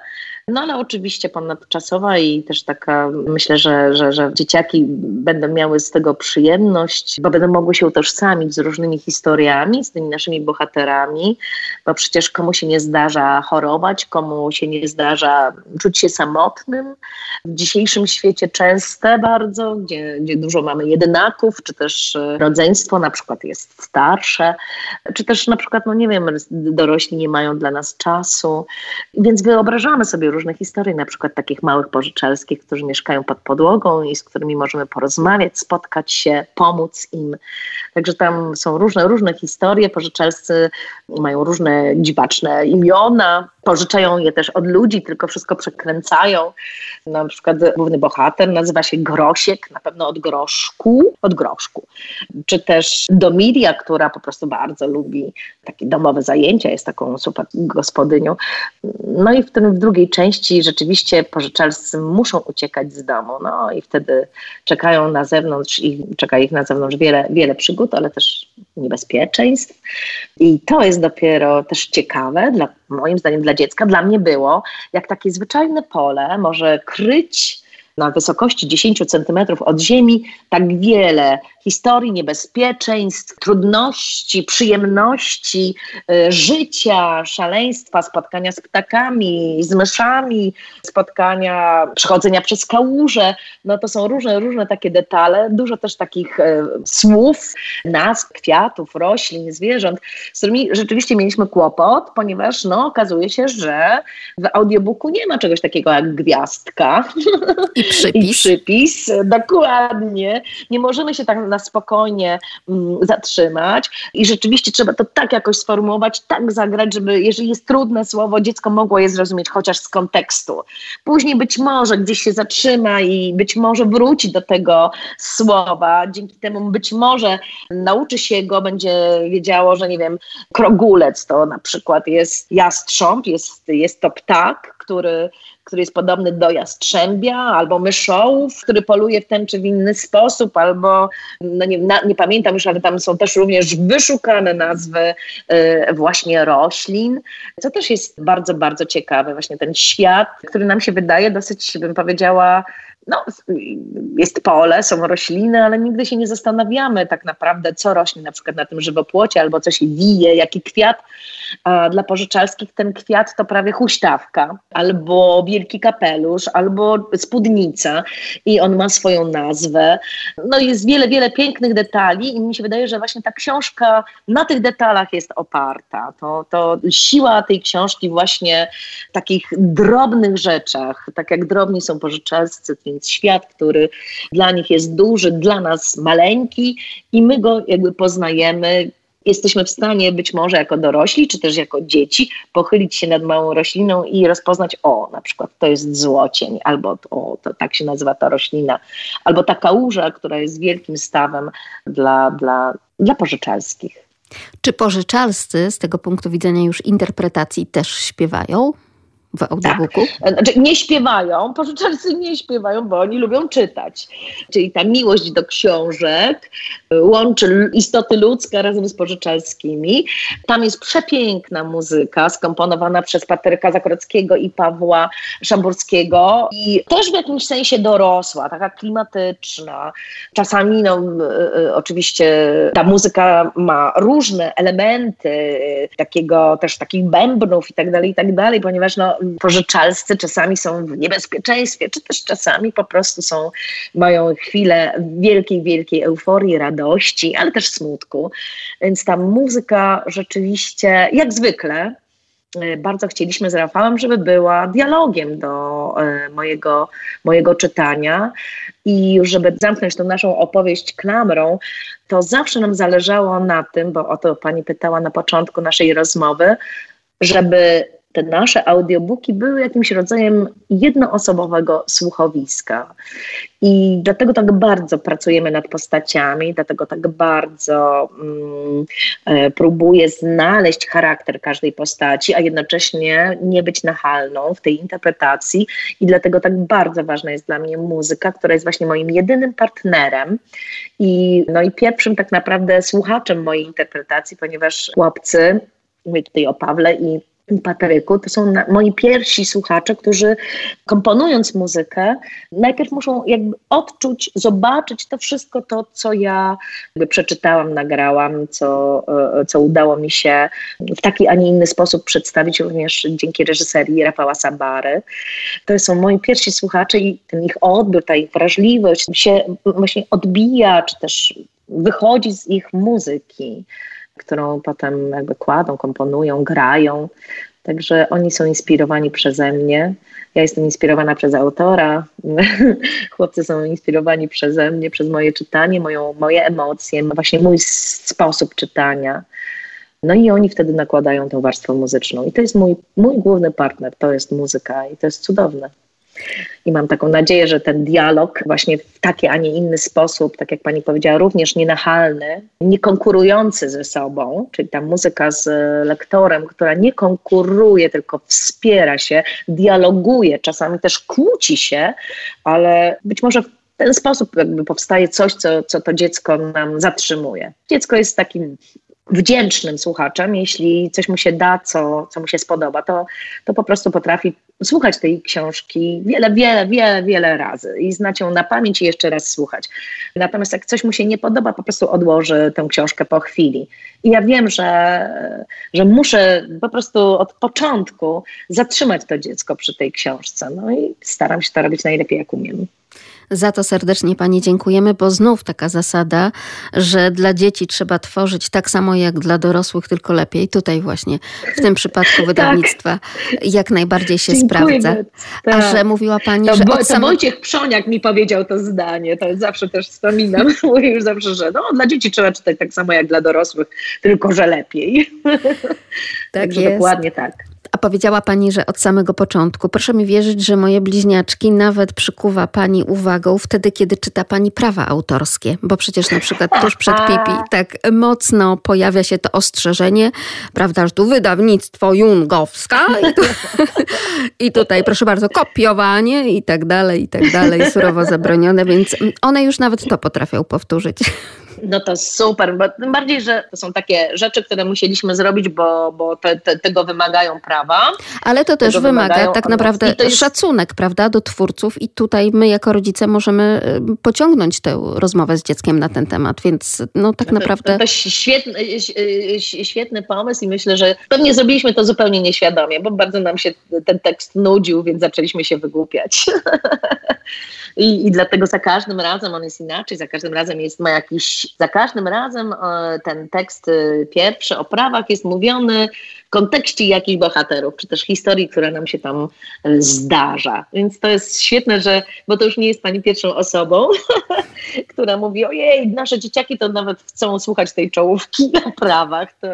B: no ale oczywiście ponadczasowa i też taka, myślę, że, że, że dzieciaki będą miały z tego przyjemność, bo będą mogły się utożsamić z różnymi historiami, z tymi naszymi bohaterami, bo przecież komu się nie zdarza chorować, komu się nie zdarza czuć się samotnym. W dzisiejszym świecie częste bardzo, gdzie, gdzie dużo mamy jednaków, czy też rodzeństwo na przykład jest starsze, czy też na przykład, no nie wiem, dorośli nie mają dla nas czasu, więc wyobrażamy sobie różne historie, na przykład takich małych pożyczelskich, którzy mieszkają pod podłogą i z którymi możemy porozmawiać, spotkać się, pomóc im. Także tam są różne, różne historie. Pożyczelscy mają różne dziwaczne imiona, pożyczają je też od ludzi, tylko wszystko przekręcają. Na przykład główny bohater nazywa się Grosiek, na pewno od groszku, od groszku. Czy też Domilia, która po prostu bardzo lubi takie domowe zajęcia, jest taką super gospodynią. No i w, tym, w drugiej części rzeczywiście pożyczalscy muszą uciekać z domu, no i wtedy czekają na zewnątrz, i czeka ich na zewnątrz wiele, wiele przygód, ale też niebezpieczeństw. I to jest dopiero też ciekawe, dla, moim zdaniem dla dziecka, dla mnie było, jak takie zwyczajne pole może kryć na wysokości 10 centymetrów od ziemi tak wiele historii, niebezpieczeństw, trudności, przyjemności, y, życia, szaleństwa, spotkania z ptakami, z myszami, spotkania, przechodzenia przez kałuże. No to są różne, różne takie detale, dużo też takich y, słów, nazw, kwiatów, roślin, zwierząt, z którymi rzeczywiście mieliśmy kłopot, ponieważ no, okazuje się, że w audiobooku nie ma czegoś takiego jak gwiazdka.
A: I przypis.
B: I przypis, dokładnie. Nie możemy się tak na spokojnie mm, zatrzymać i rzeczywiście trzeba to tak jakoś sformułować, tak zagrać, żeby jeżeli jest trudne słowo, dziecko mogło je zrozumieć chociaż z kontekstu. Później być może gdzieś się zatrzyma i być może wróci do tego słowa. Dzięki temu być może nauczy się go, będzie wiedziało, że nie wiem, krogulec to na przykład jest jastrząb, jest, jest to ptak, który który jest podobny do jastrzębia, albo myszołów, który poluje w ten czy w inny sposób, albo no nie, na, nie pamiętam już, ale tam są też również wyszukane nazwy y, właśnie roślin, co też jest bardzo, bardzo ciekawe, właśnie ten świat, który nam się wydaje dosyć, bym powiedziała, no, jest pole, są rośliny, ale nigdy się nie zastanawiamy tak naprawdę, co rośnie na przykład na tym żywopłocie, albo co się wije, jaki kwiat. A dla pożyczalskich ten kwiat to prawie huśtawka, albo wielki kapelusz, albo spódnica i on ma swoją nazwę. No jest wiele, wiele pięknych detali i mi się wydaje, że właśnie ta książka na tych detalach jest oparta. To, to siła tej książki właśnie w takich drobnych rzeczach, tak jak drobni są pożyczalscy, więc świat, który dla nich jest duży, dla nas maleńki i my go jakby poznajemy, jesteśmy w stanie być może jako dorośli, czy też jako dzieci pochylić się nad małą rośliną i rozpoznać, o, na przykład to jest złocień, albo o, to tak się nazywa ta roślina, albo ta kałuża, która jest wielkim stawem dla, dla, dla pożyczalskich.
A: Czy pożyczalscy z tego punktu widzenia już interpretacji też śpiewają? W audiobooku?
B: Tak. Znaczy, nie śpiewają, pożyczalcy nie śpiewają, bo oni lubią czytać. Czyli ta miłość do książek łączy istoty ludzkie razem z pożyczalskimi. Tam jest przepiękna muzyka skomponowana przez Patryka Zakrockiego i Pawła Szamburskiego i też w jakimś sensie dorosła, taka klimatyczna. Czasami no, y, oczywiście ta muzyka ma różne elementy takiego też takich bębnów i tak dalej, i tak dalej, ponieważ no, pożyczalscy czasami są w niebezpieczeństwie, czy też czasami po prostu są, mają chwilę wielkiej, wielkiej euforii, radości, ale też smutku. Więc ta muzyka rzeczywiście, jak zwykle, e, bardzo chcieliśmy z Rafałem, żeby była dialogiem do e, mojego, mojego czytania i żeby zamknąć tą naszą opowieść klamrą, to zawsze nam zależało na tym, bo o to pani pytała na początku naszej rozmowy, żeby te nasze audiobooki były jakimś rodzajem jednoosobowego słuchowiska. I dlatego tak bardzo pracujemy nad postaciami, dlatego tak bardzo mm, e, próbuję znaleźć charakter każdej postaci, a jednocześnie nie być nachalną w tej interpretacji. I dlatego tak bardzo ważna jest dla mnie muzyka, która jest właśnie moim jedynym partnerem i, no i pierwszym tak naprawdę słuchaczem mojej interpretacji, ponieważ chłopcy, mówię tutaj o Pawle i Patryku, to są moi pierwsi słuchacze, którzy komponując muzykę, najpierw muszą jakby odczuć, zobaczyć to wszystko to, co ja przeczytałam, nagrałam, co, e, co udało mi się w taki, a nie inny sposób przedstawić również dzięki reżyserii Rafała Sabary. To są moi pierwsi słuchacze i ten ich odbiór, ta ich wrażliwość się właśnie odbija, czy też wychodzi z ich muzyki którą potem jakby kładą, komponują, grają. Także oni są inspirowani przeze mnie. Ja jestem inspirowana przez autora. [LAUGHS] Chłopcy są inspirowani przeze mnie, przez moje czytanie, moją, moje emocje, właśnie mój sposób czytania. No i oni wtedy nakładają tą warstwę muzyczną. I to jest mój, mój główny partner, to jest muzyka i to jest cudowne. I mam taką nadzieję, że ten dialog właśnie w taki, a nie inny sposób, tak jak pani powiedziała, również nienachalny, nie konkurujący ze sobą, czyli ta muzyka z lektorem, która nie konkuruje, tylko wspiera się, dialoguje, czasami też kłóci się, ale być może w ten sposób jakby powstaje coś, co, co to dziecko nam zatrzymuje. Dziecko jest takim wdzięcznym słuchaczem, jeśli coś mu się da, co, co mu się spodoba, to, to po prostu potrafi słuchać tej książki wiele, wiele, wiele, wiele razy i znać ją na pamięć i jeszcze raz słuchać. Natomiast jak coś mu się nie podoba, po prostu odłoży tę książkę po chwili. I ja wiem, że, że muszę po prostu od początku zatrzymać to dziecko przy tej książce. No i staram się to robić najlepiej, jak umiem.
A: Za to serdecznie Pani dziękujemy, bo znów taka zasada, że dla dzieci trzeba tworzyć tak samo jak dla dorosłych, tylko lepiej. Tutaj właśnie w tym przypadku [LAUGHS] tak. wydawnictwa tak. jak najbardziej się sprawdza. Tak. A że mówiła Pani,
B: to,
A: że
B: od to Wojciech Przoniak mi powiedział to zdanie, to zawsze też wspominam. [LAUGHS] Mówię już zawsze, że no, dla dzieci trzeba czytać tak samo jak dla dorosłych, tylko że lepiej. [LAUGHS] Tak Także jest. dokładnie tak.
A: A powiedziała Pani, że od samego początku. Proszę mi wierzyć, że moje bliźniaczki nawet przykuwa Pani uwagą wtedy, kiedy czyta Pani prawa autorskie, bo przecież na przykład tuż przed [LAUGHS] Pipi tak mocno pojawia się to ostrzeżenie, prawda, że tu wydawnictwo Jungowska i, tu, [LAUGHS] i tutaj proszę bardzo, kopiowanie i tak dalej, i tak dalej, surowo zabronione, więc one już nawet to potrafią powtórzyć.
B: No to super, bo tym bardziej, że to są takie rzeczy, które musieliśmy zrobić, bo, bo te, te, tego wymagają prawa.
A: Ale to też wymaga tak naprawdę jest... szacunek, prawda, do twórców i tutaj my jako rodzice możemy y, pociągnąć tę rozmowę z dzieckiem na ten temat, więc no tak naprawdę...
B: To, to świetny, y, y, świetny pomysł i myślę, że pewnie zrobiliśmy to zupełnie nieświadomie, bo bardzo nam się ten tekst nudził, więc zaczęliśmy się wygłupiać. [LAUGHS] I, I dlatego za każdym razem on jest inaczej, za każdym razem jest, ma jakiś, za każdym razem e, ten tekst e, pierwszy o prawach jest mówiony w kontekście jakichś bohaterów, czy też historii, która nam się tam e, zdarza. Więc to jest świetne, że, bo to już nie jest pani pierwszą osobą, [LAUGHS] która mówi, ojej, nasze dzieciaki to nawet chcą słuchać tej czołówki na prawach. To,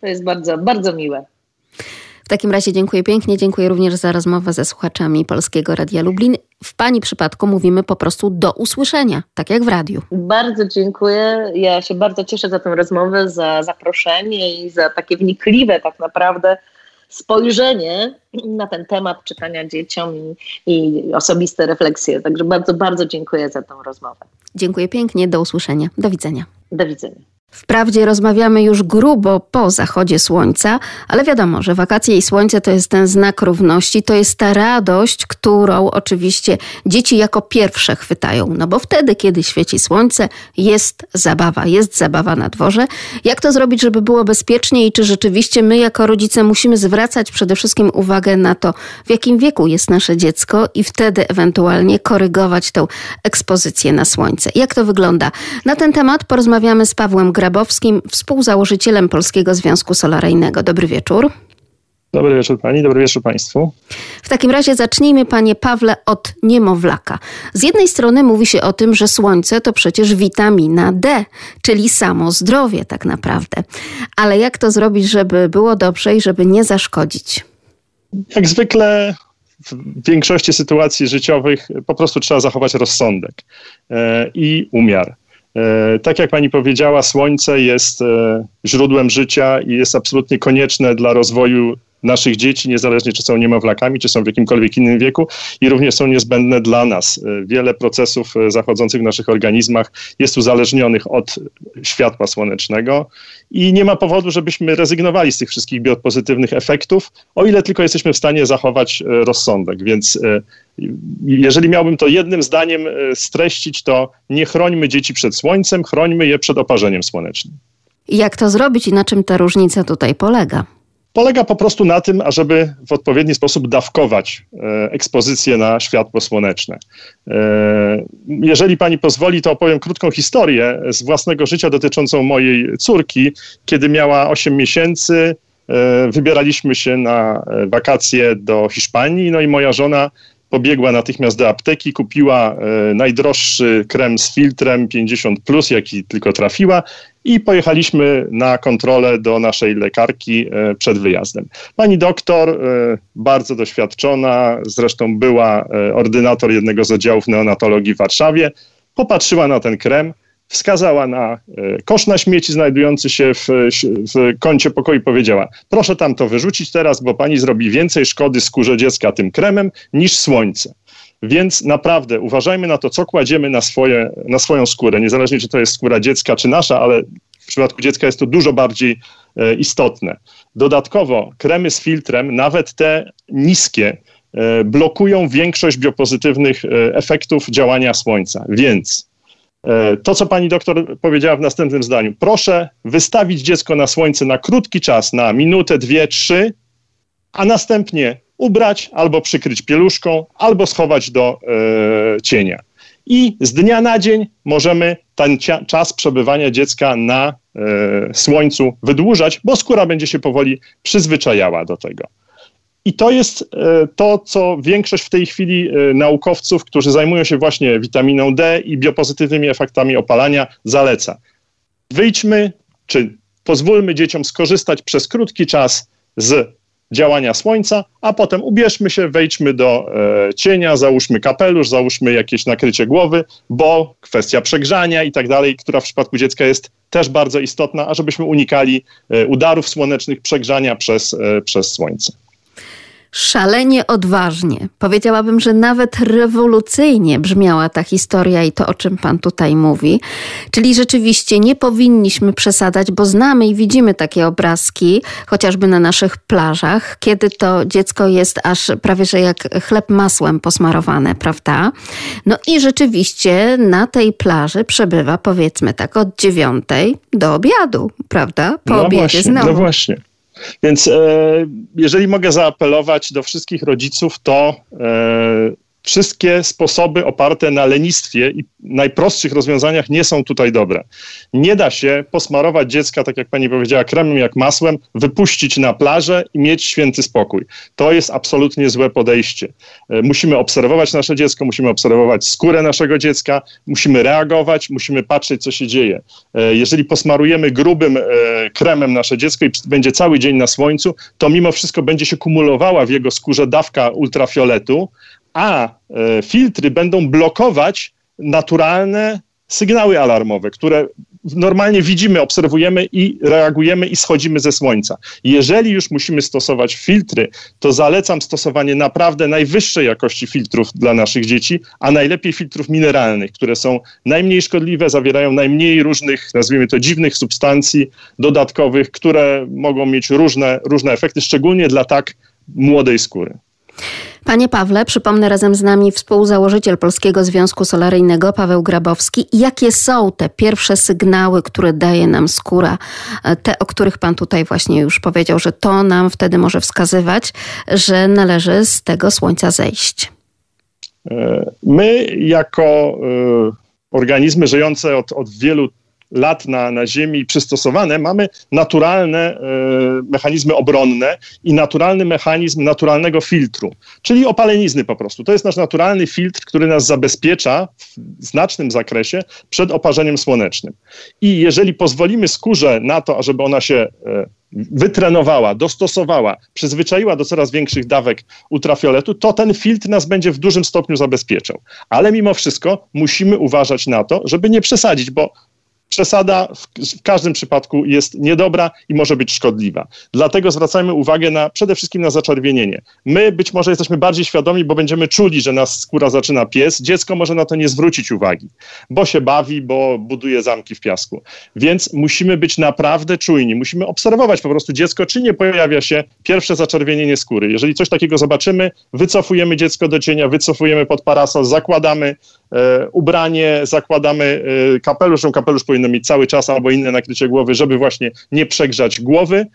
B: to jest bardzo, bardzo miłe.
A: W takim razie dziękuję pięknie, dziękuję również za rozmowę ze słuchaczami Polskiego Radia Lublin. W Pani przypadku mówimy po prostu do usłyszenia, tak jak w radiu.
B: Bardzo dziękuję. Ja się bardzo cieszę za tę rozmowę, za zaproszenie i za takie wnikliwe tak naprawdę spojrzenie na ten temat czytania dzieciom i, i osobiste refleksje. Także bardzo, bardzo dziękuję za tę rozmowę.
A: Dziękuję pięknie, do usłyszenia. Do widzenia.
B: Do widzenia.
A: Wprawdzie rozmawiamy już grubo po zachodzie słońca, ale wiadomo, że wakacje i słońce to jest ten znak równości, to jest ta radość, którą oczywiście dzieci jako pierwsze chwytają. No bo wtedy, kiedy świeci słońce, jest zabawa, jest zabawa na dworze. Jak to zrobić, żeby było bezpiecznie i czy rzeczywiście my jako rodzice musimy zwracać przede wszystkim uwagę na to, w jakim wieku jest nasze dziecko i wtedy ewentualnie korygować tę ekspozycję na słońce. Jak to wygląda? Na ten temat porozmawiamy z Pawłem Grabowskim, współzałożycielem Polskiego Związku Solaryjnego. Dobry wieczór.
D: Dobry wieczór pani, dobry wieczór państwu.
A: W takim razie zacznijmy panie Pawle od niemowlaka. Z jednej strony mówi się o tym, że słońce to przecież witamina D, czyli samo zdrowie tak naprawdę. Ale jak to zrobić, żeby było dobrze i żeby nie zaszkodzić?
D: Jak zwykle w większości sytuacji życiowych po prostu trzeba zachować rozsądek e, i umiar. E, tak jak pani powiedziała, słońce jest e, źródłem życia i jest absolutnie konieczne dla rozwoju naszych dzieci, niezależnie czy są niemowlakami, czy są w jakimkolwiek innym wieku i również są niezbędne dla nas. E, wiele procesów e, zachodzących w naszych organizmach jest uzależnionych od światła słonecznego i nie ma powodu, żebyśmy rezygnowali z tych wszystkich biopozytywnych efektów, o ile tylko jesteśmy w stanie zachować e, rozsądek. Więc jeżeli miałbym to jednym zdaniem streścić, to nie chrońmy dzieci przed słońcem, chrońmy je przed oparzeniem słonecznym.
A: Jak to zrobić i na czym ta różnica tutaj polega?
D: Polega po prostu na tym, ażeby w odpowiedni sposób dawkować e, ekspozycję na światło słoneczne. E, jeżeli pani pozwoli, to opowiem krótką historię z własnego życia dotyczącą mojej córki. Kiedy miała 8 miesięcy, e, wybieraliśmy się na wakacje do Hiszpanii, no i moja żona pobiegła natychmiast do apteki, kupiła e, najdroższy krem z filtrem 50, plus, jaki tylko trafiła, i pojechaliśmy na kontrolę do naszej lekarki e, przed wyjazdem. Pani doktor, e, bardzo doświadczona, zresztą była ordynator jednego z oddziałów neonatologii w Warszawie, popatrzyła na ten krem, wskazała na e, kosz na śmieci znajdujący się w, w kącie pokoju i powiedziała: Proszę tam to wyrzucić teraz, bo pani zrobi więcej szkody skórze dziecka tym kremem niż słońce. Więc naprawdę uważajmy na to, co kładziemy na, swoje, na swoją skórę, niezależnie czy to jest skóra dziecka czy nasza, ale w przypadku dziecka jest to dużo bardziej e, istotne. Dodatkowo kremy z filtrem, nawet te niskie, e, blokują większość biopozytywnych e, efektów działania słońca. Więc E, to, co pani doktor powiedziała w następnym zdaniu. Proszę wystawić dziecko na słońce na krótki czas, na minutę, dwie, trzy, a następnie ubrać albo przykryć pieluszką, albo schować do e, cienia. i z dnia na dzień możemy ten czas przebywania dziecka na e, słońcu wydłużać, bo skóra będzie się powoli przyzwyczajała do tego. I to jest e, to, co większość w tej chwili e, naukowców, którzy zajmują się właśnie witaminą D i biopozytywnymi efektami opalania, zaleca. Wyjdźmy, czy pozwólmy dzieciom skorzystać przez krótki czas z działania słońca, a potem ubierzmy się, wejdźmy do e, cienia, załóżmy kapelusz, załóżmy jakieś nakrycie głowy, bo kwestia przegrzania i tak dalej, która w przypadku dziecka jest też bardzo istotna, ażebyśmy unikali e, udarów słonecznych, przegrzania przez, e, przez słońce
A: szalenie odważnie. Powiedziałabym, że nawet rewolucyjnie brzmiała ta historia i to, o czym Pan tutaj mówi. Czyli rzeczywiście nie powinniśmy przesadzać, bo znamy i widzimy takie obrazki, chociażby na naszych plażach, kiedy to dziecko jest aż prawie że jak chleb masłem posmarowane, prawda? No i rzeczywiście na tej plaży przebywa powiedzmy tak od dziewiątej do obiadu, prawda?
D: Po no obiedzie właśnie, znowu. No właśnie. Więc e, jeżeli mogę zaapelować do wszystkich rodziców, to e, wszystkie sposoby oparte na lenistwie i najprostszych rozwiązaniach nie są tutaj dobre. Nie da się posmarować dziecka, tak jak pani powiedziała, kremem jak masłem, wypuścić na plażę i mieć święty spokój. To jest absolutnie złe podejście. E, musimy obserwować nasze dziecko, musimy obserwować skórę naszego dziecka, musimy reagować, musimy patrzeć, co się dzieje. E, jeżeli posmarujemy grubym e, kremem nasze dziecko i będzie cały dzień na słońcu, to mimo wszystko będzie się kumulowała w jego skórze dawka ultrafioletu, a e, filtry będą blokować naturalne sygnały alarmowe, które normalnie widzimy, obserwujemy i reagujemy i schodzimy ze słońca. Jeżeli już musimy stosować filtry, to zalecam stosowanie naprawdę najwyższej jakości filtrów dla naszych dzieci, a najlepiej filtrów mineralnych, które są najmniej szkodliwe, zawierają najmniej różnych, nazwijmy to dziwnych substancji dodatkowych, które mogą mieć różne, różne efekty, szczególnie dla tak młodej skóry.
A: Panie Pawle, przypomnę razem z nami współzałożyciel Polskiego Związku Solaryjnego Paweł Grabowski. Jakie są te pierwsze sygnały, które daje nam skóra, te, o których Pan tutaj właśnie już powiedział, że to nam wtedy może wskazywać, że należy z tego słońca zejść?
D: E, my, jako e, organizmy żyjące od, od wielu lat na, na Ziemi przystosowane, mamy naturalne e, mechanizmy obronne i naturalny mechanizm naturalnego filtru, czyli opalenizny po prostu. To jest nasz naturalny filtr, który nas zabezpiecza w znacznym zakresie przed oparzeniem słonecznym. I jeżeli pozwolimy skórze na to, ażeby ona się e, wytrenowała, dostosowała, przyzwyczaiła do coraz większych dawek ultrafioletu, to ten filtr nas będzie w dużym stopniu zabezpieczał. Ale mimo wszystko musimy uważać na to, żeby nie przesadzić, bo przesada w, w, każdym przypadku jest niedobra i może być szkodliwa. Dlatego zwracajmy uwagę na przede wszystkim na zaczerwienienie. My być może jesteśmy bardziej świadomi, bo będziemy czuli, że nas skóra zaczyna pies. Dziecko może na to nie zwrócić uwagi, bo się bawi, bo buduje zamki w piasku. Więc musimy być naprawdę czujni. Musimy obserwować po prostu dziecko, czy nie pojawia się pierwsze zaczerwienienie skóry. Jeżeli coś takiego zobaczymy, wycofujemy dziecko do cienia, wycofujemy pod parasol, zakładamy ubranie, zakładamy e, kapelusz. Kapelusz powinien powinno mieć cały czas albo inne nakrycie głowy, żeby właśnie nie przegrzać głowy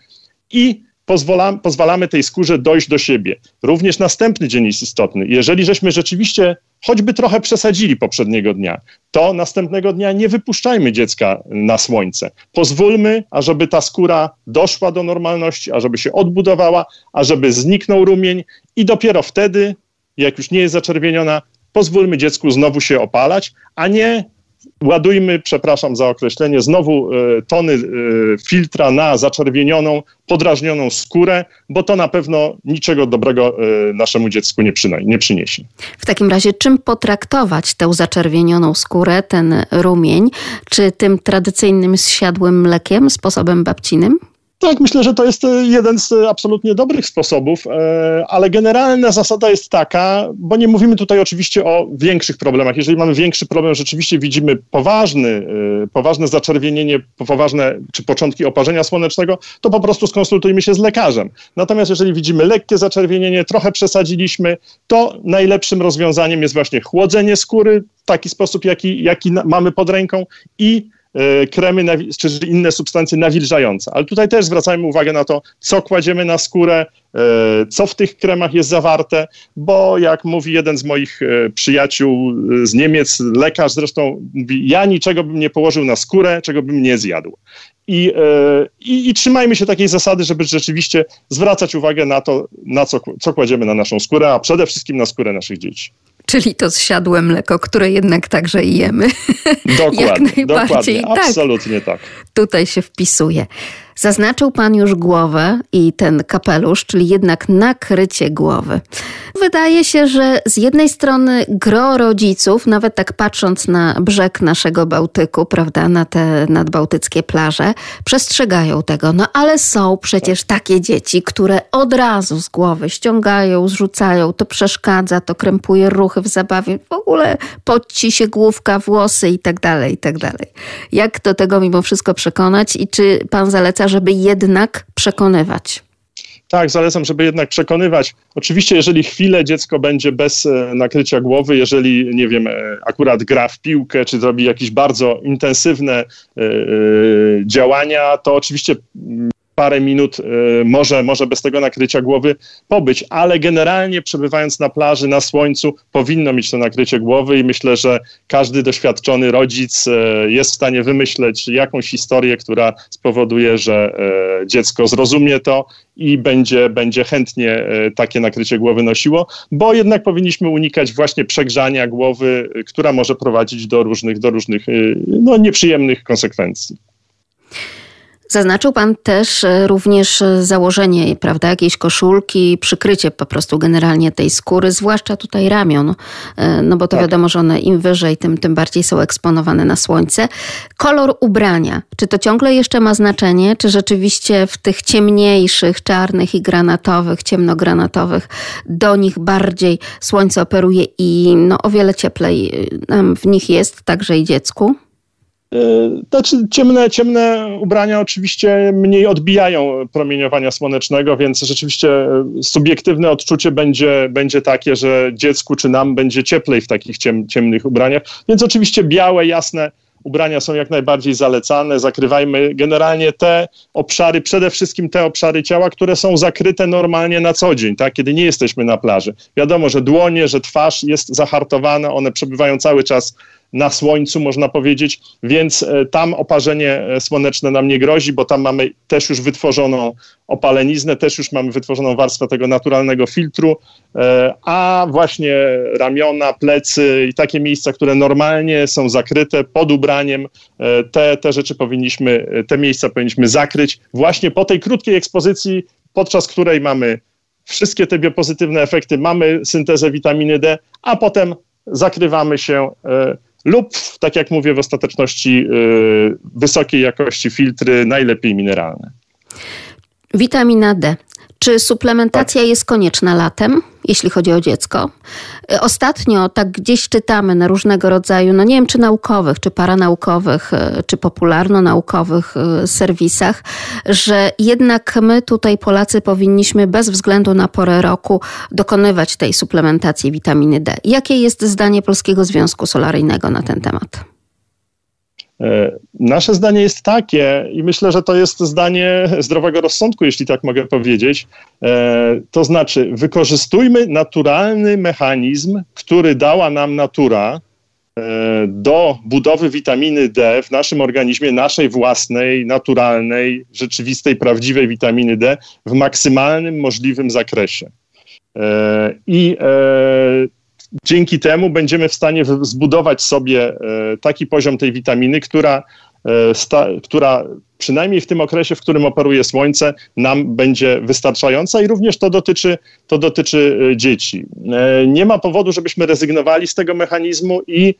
D: i pozwala, pozwalamy tej skórze dojść do siebie. Również następny dzień jest istotny. Jeżeli żeśmy rzeczywiście choćby trochę przesadzili poprzedniego dnia, to następnego dnia nie wypuszczajmy dziecka na słońce. Pozwólmy, ażeby ta skóra doszła do normalności, ażeby się odbudowała, ażeby zniknął rumień i dopiero wtedy, jak już nie jest zaczerwieniona, pozwólmy dziecku znowu się opalać, a nie ładujmy, przepraszam za określenie, znowu e, tony e, filtra na zaczerwienioną, podrażnioną skórę, bo to na pewno niczego dobrego e, naszemu dziecku nie, nie przyniesie.
A: W takim razie czym potraktować tę zaczerwienioną skórę, ten rumień? Czy tym tradycyjnym zsiadłym mlekiem, sposobem babcinym?
D: Tak, myślę, że to jest e, jeden z e, absolutnie dobrych sposobów, e, ale generalna zasada jest taka, bo nie mówimy tutaj oczywiście o większych problemach. Jeżeli mamy większy problem, rzeczywiście widzimy poważny, poważne zaczerwienienie, poważne czy początki oparzenia słonecznego, to po prostu skonsultujmy się z lekarzem. Natomiast jeżeli widzimy lekkie zaczerwienienie, trochę przesadziliśmy, to najlepszym rozwiązaniem jest właśnie chłodzenie skóry w taki sposób, jaki, jaki mamy pod ręką i kremy, czy inne substancje nawilżające. Ale tutaj też zwracajmy uwagę na to, co kładziemy na skórę, E, co w tych kremach jest zawarte, bo jak mówi jeden z moich e, przyjaciół e, z Niemiec, lekarz zresztą mówi, ja niczego bym nie położył na skórę, czego bym nie zjadł. I, i, i trzymajmy się takiej zasady, żeby rzeczywiście zwracać uwagę na to, na co, co kładziemy na naszą skórę, a przede wszystkim na skórę naszych dzieci.
A: Czyli to zsiadłe mleko, które jednak także jemy. [LAUGHS]
D: Dokładnie, Jak najbardziej. Dokładnie, tak. absolutnie tak.
A: Tutaj się wpisuje. Zaznaczył pan już głowę i ten kapelusz, czyli jednak nakrycie głowy. Wydaje się, że z jednej strony gro rodziców, nawet tak patrząc na brzeg naszego Bałtyku, prawda, na te nadbałtyckie plaże, przestrzegają tego. No ale są przecież takie dzieci, które od razu z głowy ściągają, zrzucają, to przeszkadza, to krępuje ruchy w zabawie, w ogóle podci się główka, włosy i tak dalej, i tak dalej. Jak do tego mimo wszystko przekonać i czy pan zaleca żeby jednak przekonywać.
D: Tak, zalecam, żeby jednak przekonywać. Oczywiście, jeżeli chwilę dziecko będzie bez e, nakrycia głowy, jeżeli, nie wiem, e, akurat gra w piłkę, czy zrobi jakieś bardzo intensywne e, działania, to oczywiście mm, parę minut y, może, może bez tego nakrycia głowy pobyć, ale generalnie przebywając na plaży, na słońcu, powinno mieć to nakrycie głowy i myślę, że każdy doświadczony rodzic y, jest w stanie wymyśleć jakąś historię, która spowoduje, że y, dziecko zrozumie to i będzie, będzie chętnie takie nakrycie głowy nosiło, bo jednak powinniśmy unikać właśnie przegrzania głowy, która może prowadzić do różnych, do różnych no, nieprzyjemnych konsekwencji.
A: Zaznaczył Pan też e, również e, założenie, prawda, jakiejś koszulki, przykrycie po prostu generalnie tej skóry, zwłaszcza tutaj ramion, e, no bo to tak. wiadomo, że one im wyżej, tym, tym bardziej są eksponowane na słońce. Kolor ubrania, czy to ciągle jeszcze ma znaczenie, czy rzeczywiście w tych ciemniejszych, czarnych i granatowych, ciemnogranatowych, do nich bardziej słońce operuje i no o wiele cieplej nam w nich jest, także i dziecku?
D: Znaczy, ciemne, ciemne ubrania oczywiście mniej odbijają promieniowania słonecznego, więc rzeczywiście e, subiektywne odczucie będzie, będzie takie, że dziecku czy nam będzie cieplej w takich ciem, ciemnych ubraniach. Więc oczywiście białe, jasne ubrania są jak najbardziej zalecane. Zakrywajmy generalnie te obszary, przede wszystkim te obszary ciała, które są zakryte normalnie na co dzień, tak? kiedy nie jesteśmy na plaży. Wiadomo, że dłonie, że twarz jest zahartowana, one przebywają cały czas na słońcu, można powiedzieć, więc e, tam oparzenie e, słoneczne nam nie grozi, bo tam mamy też już wytworzoną opaleniznę, też już mamy wytworzoną warstwę tego naturalnego filtru, e, a właśnie ramiona, plecy i takie miejsca, które normalnie są zakryte pod ubraniem, te, te rzeczy powinniśmy, te miejsca powinniśmy zakryć właśnie po tej krótkiej ekspozycji, podczas której mamy wszystkie te biopozytywne efekty, mamy syntezę witaminy D, a potem zakrywamy się lub, tak jak mówię, w ostateczności yy, wysokiej jakości filtry, najlepiej mineralne.
A: Witamina D. Czy suplementacja tak. jest konieczna latem, jeśli chodzi o dziecko? Ostatnio tak gdzieś czytamy na różnego rodzaju, no nie wiem czy naukowych, czy paranaukowych, e, czy popularno-naukowych e, serwisach, że jednak my tutaj Polacy powinniśmy bez względu na porę roku dokonywać tej suplementacji witaminy D. Jakie jest zdanie Polskiego Związku Solaryjnego na ten temat?
D: E, nasze zdanie jest takie, i myślę, że to jest zdanie zdrowego rozsądku, jeśli tak mogę powiedzieć. E, to znaczy, wykorzystujmy naturalny mechanizm, który dała nam natura e, do budowy witaminy D w naszym organizmie, naszej własnej, naturalnej, rzeczywistej, prawdziwej witaminy D w maksymalnym możliwym zakresie. I dzięki temu będziemy w stanie zbudować sobie e, taki poziom tej witaminy, która, e, która przynajmniej w tym okresie, w którym operuje słońce, nam będzie wystarczająca i również to dotyczy, to dotyczy e, dzieci. Nie ma powodu, żebyśmy rezygnowali z tego mechanizmu i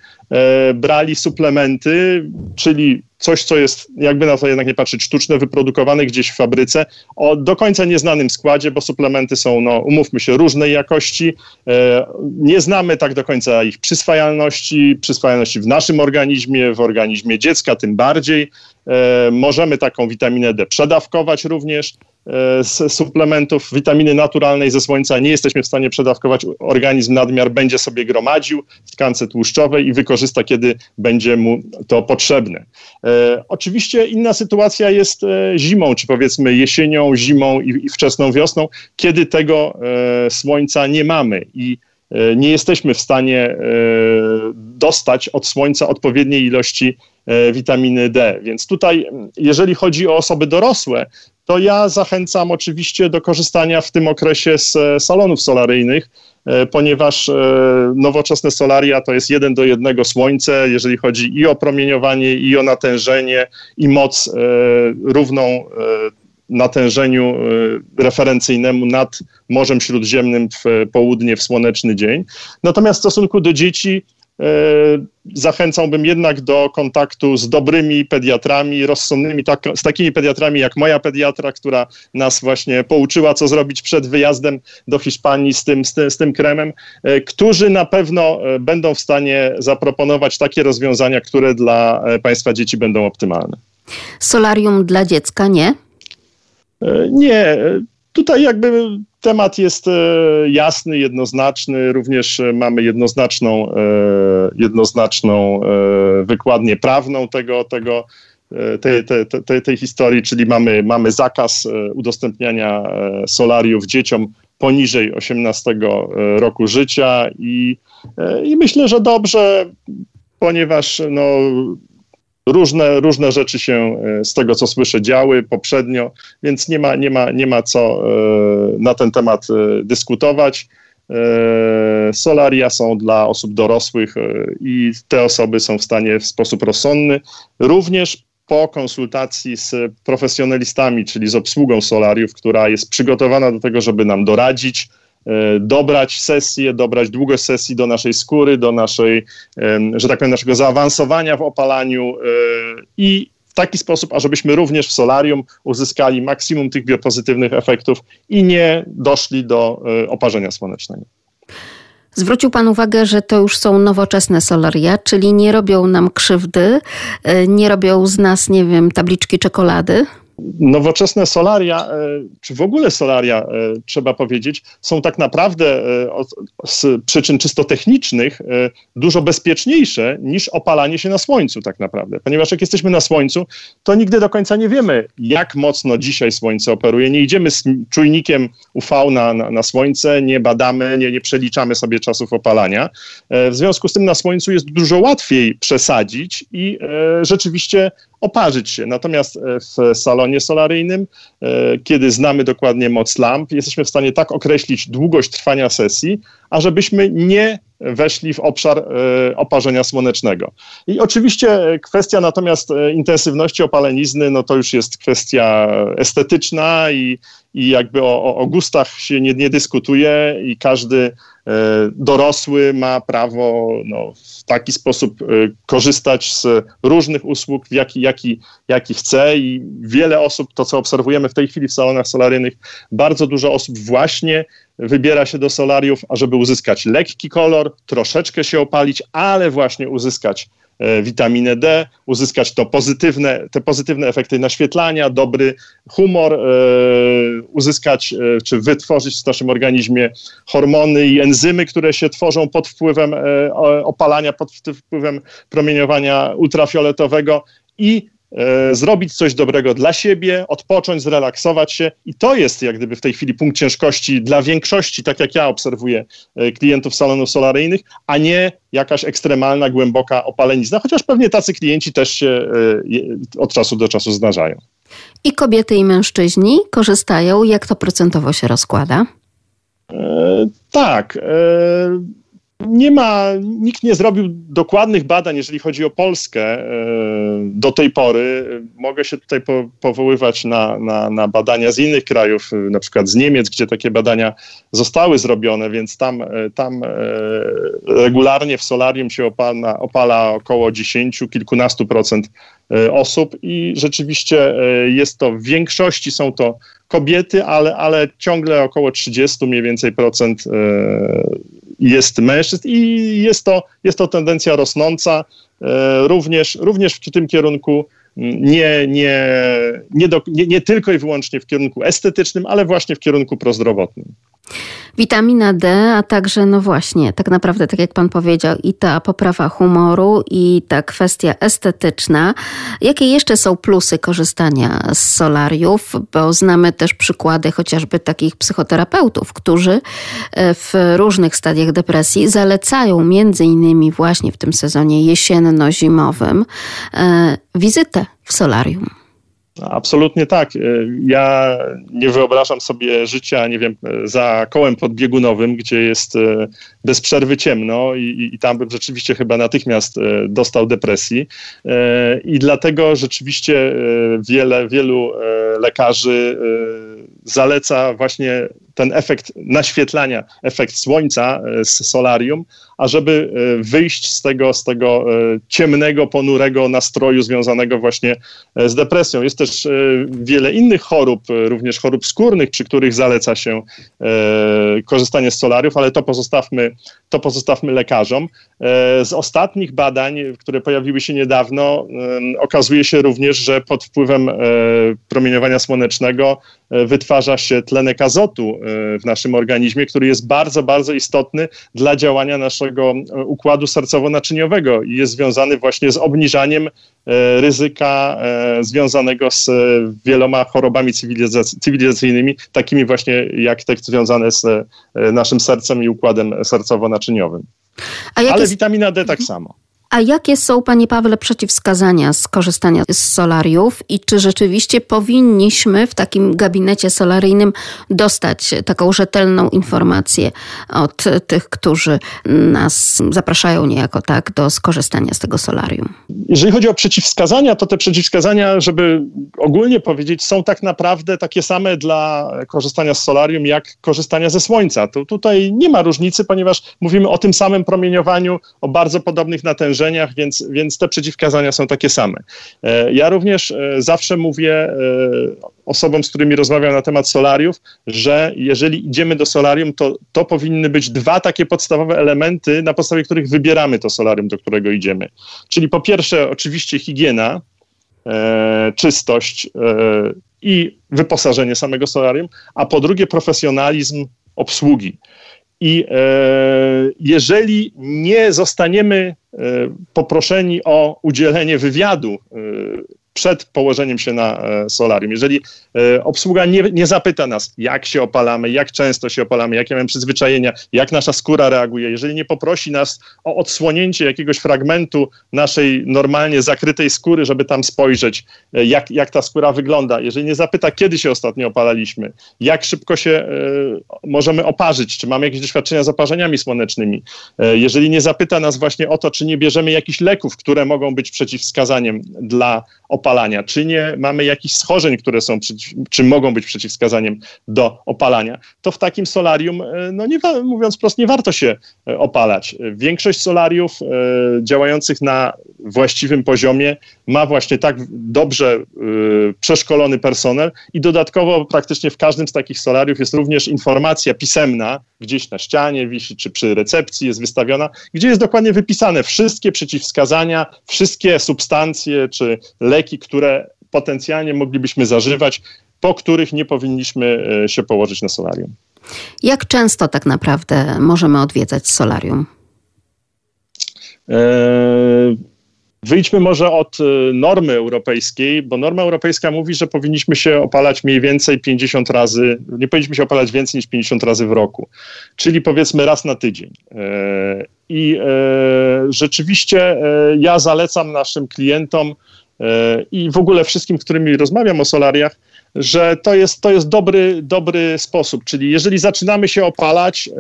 D: brali suplementy, czyli coś, co jest, jakby na to jednak nie patrzeć, sztuczne, wyprodukowane gdzieś w fabryce, o do końca nieznanym składzie, bo suplementy są, no, umówmy się, różnej jakości. E, nie znamy tak do końca ich przyswajalności, przyswajalności w naszym organizmie, w organizmie dziecka tym bardziej. E, możemy taką witaminę D przedawkować również. z suplementów witaminy naturalnej ze słońca nie jesteśmy w stanie przedawkować, organizm nadmiar będzie sobie gromadził w tkance tłuszczowej i wykorzysta, kiedy będzie mu to potrzebne. E, oczywiście inna sytuacja jest e, zimą, czy powiedzmy jesienią, zimą i, wczesną wiosną, kiedy tego e, słońca nie mamy i e, nie jesteśmy w stanie e, dostać od słońca odpowiedniej ilości e, witaminy D. Więc tutaj, jeżeli chodzi o osoby dorosłe, to ja zachęcam oczywiście do korzystania w tym okresie z salonów solaryjnych, ponieważ nowoczesne solaria to jest jeden do jednego słońce, jeżeli chodzi i o promieniowanie, i o natężenie, i moc równą natężeniu referencyjnemu nad Morzem Śródziemnym w południe, w słoneczny dzień. Natomiast w stosunku do dzieci e, zachęcałbym jednak do kontaktu z dobrymi pediatrami, rozsądnymi, tak, z takimi pediatrami jak moja pediatra, która nas właśnie pouczyła, co zrobić przed wyjazdem do Hiszpanii z tym, z tym, z tym kremem, e, którzy na pewno e, będą w stanie zaproponować takie rozwiązania, które dla Państwa dzieci będą optymalne.
A: Solarium dla dziecka nie?
D: Nie, tutaj jakby temat jest e, jasny, jednoznaczny. Również e, mamy jednoznaczną, e, jednoznaczną wykładnię prawną tego, tego, tej, tej, tej, tej historii, czyli mamy, mamy zakaz udostępniania solariów dzieciom poniżej 18 roku życia i, i myślę, że dobrze, ponieważ no, Różne, różne rzeczy się e, z tego, co słyszę, działy poprzednio, więc nie ma, nie ma, nie ma co e, na ten temat e, dyskutować. Solaria są dla osób dorosłych i te osoby są w stanie w sposób rozsądny, również po konsultacji z profesjonalistami, czyli z obsługą solariów, która jest przygotowana do tego, żeby nam doradzić, dobrać sesję, dobrać długość sesji do naszej skóry, do naszej, że tak powiem, naszego zaawansowania w opalaniu e, i w taki sposób, ażebyśmy również w solarium uzyskali maksimum tych biopozytywnych efektów i nie doszli do e, oparzenia słonecznego.
A: Zwrócił Pan uwagę, że to już są nowoczesne solaria, czyli nie robią nam krzywdy, nie robią z nas, nie wiem, tabliczki czekolady?
D: Nowoczesne solaria, e, czy w ogóle solaria, e, trzeba powiedzieć, są tak naprawdę e, z przyczyn czysto technicznych dużo bezpieczniejsze niż opalanie się na słońcu tak naprawdę. Ponieważ jak jesteśmy na słońcu, to nigdy do końca nie wiemy, jak mocno dzisiaj słońce operuje. Nie idziemy z czujnikiem UV na, na, na słońce, nie badamy, nie, nie przeliczamy sobie czasów opalania. W związku z tym na słońcu jest dużo łatwiej przesadzić i rzeczywiście oparzyć się. Natomiast e, w salonie solaryjnym, e, kiedy znamy dokładnie moc lamp, jesteśmy w stanie tak określić długość trwania sesji, ażebyśmy nie weszli w obszar e, oparzenia słonecznego. I oczywiście kwestia natomiast intensywności opalenizny, no to już jest kwestia estetyczna i, i jakby o, o gustach się nie, nie dyskutuje i każdy dorosły ma prawo no, w taki sposób e, korzystać z różnych usług, w jaki, jaki, jaki chce i wiele osób, to co obserwujemy w tej chwili w salonach solaryjnych, bardzo dużo osób właśnie wybiera się do solariów, ażeby uzyskać lekki kolor, troszeczkę się opalić, ale właśnie uzyskać E, witaminę D, uzyskać to pozytywne, te pozytywne efekty naświetlania, dobry humor, e, uzyskać e, czy wytworzyć w naszym organizmie hormony i enzymy, które się tworzą pod wpływem opalania, pod wpływem promieniowania ultrafioletowego i E, zrobić coś dobrego dla siebie, odpocząć, zrelaksować się. I to jest jak gdyby w tej chwili punkt ciężkości dla większości, tak jak ja obserwuję e, klientów salonów solaryjnych, a nie jakaś ekstremalna, głęboka opalenizna, chociaż pewnie tacy klienci też się e, od czasu do czasu zdarzają.
A: I kobiety i mężczyźni korzystają. Jak to procentowo się rozkłada?
D: E, tak. E, nie ma, nikt nie zrobił dokładnych badań, jeżeli chodzi o Polskę e, do tej pory. Mogę się tutaj po, powoływać na, na, na, badania z innych krajów, na przykład z Niemiec, gdzie takie badania zostały zrobione, więc tam, e, tam e, regularnie w solarium się opala, opala około 10, kilkunastu procent osób i rzeczywiście jest to w większości są to kobiety, ale, ale ciągle około 30 mniej więcej procent jest mężczyzn i jest to, jest to tendencja rosnąca. E, również, również w tym kierunku nie, nie, nie, do, nie, nie tylko i wyłącznie w kierunku estetycznym, ale właśnie w kierunku prozdrowotnym.
A: Witamina D, a także, no właśnie, tak naprawdę, tak jak Pan powiedział, i ta poprawa humoru, i ta kwestia estetyczna. Jakie jeszcze są plusy korzystania z solariów? Bo znamy też przykłady chociażby takich psychoterapeutów, którzy e, w różnych stadiach depresji zalecają między innymi właśnie w tym sezonie jesienno-zimowym e, wizytę w solarium.
D: Absolutnie tak. E, ja nie wyobrażam sobie życia, nie wiem, za kołem podbiegunowym, gdzie jest e, bez przerwy ciemno i, i tam bym rzeczywiście chyba natychmiast e, dostał depresji. I dlatego rzeczywiście wiele, wielu lekarzy zaleca właśnie ten efekt naświetlania, efekt słońca z solarium, ażeby e, wyjść z tego, z tego e, ciemnego, ponurego nastroju związanego właśnie e, z depresją. Jest też wiele innych chorób, również chorób skórnych, przy których zaleca się korzystanie z solariów, ale to pozostawmy, to pozostawmy lekarzom. Z ostatnich badań, które pojawiły się niedawno, okazuje się również, że pod wpływem promieniowania słonecznego wytwarza się tlenek azotu w naszym organizmie, który jest bardzo, bardzo istotny dla działania naszego e, układu sercowo-naczyniowego i jest związany właśnie z obniżaniem e, ryzyka e, związanego z wieloma chorobami cywilizacyjnymi, takimi właśnie jak te związane z naszym sercem i układem sercowo-naczyniowym. Ale jest... witamina D tak samo.
A: A jakie są, Panie Pawle, przeciwwskazania skorzystania z solariów i czy rzeczywiście powinniśmy w takim gabinecie solaryjnym dostać taką rzetelną informację od tych, którzy nas zapraszają niejako tak do skorzystania z tego solarium?
D: Jeżeli chodzi o przeciwwskazania, to te przeciwwskazania, żeby ogólnie powiedzieć, są tak naprawdę takie same dla korzystania z solarium, jak korzystania ze słońca. To tutaj nie ma różnicy, ponieważ mówimy o tym samym promieniowaniu, o bardzo podobnych natężeniach więc, więc te przeciwwskazania są takie same. E, ja również e, zawsze mówię e, osobom, z którymi rozmawiam na temat solariów, że jeżeli idziemy do solarium, to, to powinny być dwa takie podstawowe elementy, na podstawie których wybieramy to solarium, do którego idziemy. Czyli po pierwsze, oczywiście higiena, czystość i wyposażenie samego solarium, a po drugie profesjonalizm obsługi. I e, jeżeli nie zostaniemy e, poproszeni o udzielenie wywiadu e, przed położeniem się na e, solarium. Jeżeli e, obsługa nie, nie zapyta nas, jak się opalamy, jak często się opalamy, jakie mamy przyzwyczajenia, jak nasza skóra reaguje, jeżeli nie poprosi nas o odsłonięcie jakiegoś fragmentu naszej normalnie zakrytej skóry, żeby tam spojrzeć, e, jak, jak ta skóra wygląda, jeżeli nie zapyta, kiedy się ostatnio opalaliśmy, jak szybko się możemy oparzyć, czy mamy jakieś doświadczenia z oparzeniami słonecznymi, jeżeli nie zapyta nas właśnie o to, czy nie bierzemy jakichś leków, które mogą być przeciwwskazaniem dla opalania, opalania, czy nie mamy jakichś schorzeń, które są, czy mogą być przeciwwskazaniem do opalania, to w takim solarium, e, no nie, mówiąc wprost, nie warto się e, opalać. Większość solariów e, działających na właściwym poziomie ma właśnie tak dobrze przeszkolony personel i dodatkowo praktycznie w każdym z takich solariów jest również informacja pisemna, gdzieś na ścianie wisi, czy przy recepcji jest wystawiona, gdzie jest dokładnie wypisane wszystkie przeciwwskazania, wszystkie substancje czy leki, które potencjalnie moglibyśmy zażywać, po których nie powinniśmy e, się położyć na solarium.
A: Jak często tak naprawdę możemy odwiedzać solarium?
D: Eee, Wyjdźmy może od y, normy europejskiej, bo norma europejska mówi, że powinniśmy się opalać mniej więcej 50 razy, nie powinniśmy się opalać więcej niż 50 razy w roku, czyli powiedzmy raz na tydzień. E, I e, rzeczywiście ja zalecam naszym klientom i w ogóle wszystkim, którymi rozmawiam o solariach, że to jest, to jest dobry, dobry sposób. Czyli jeżeli zaczynamy się opalać,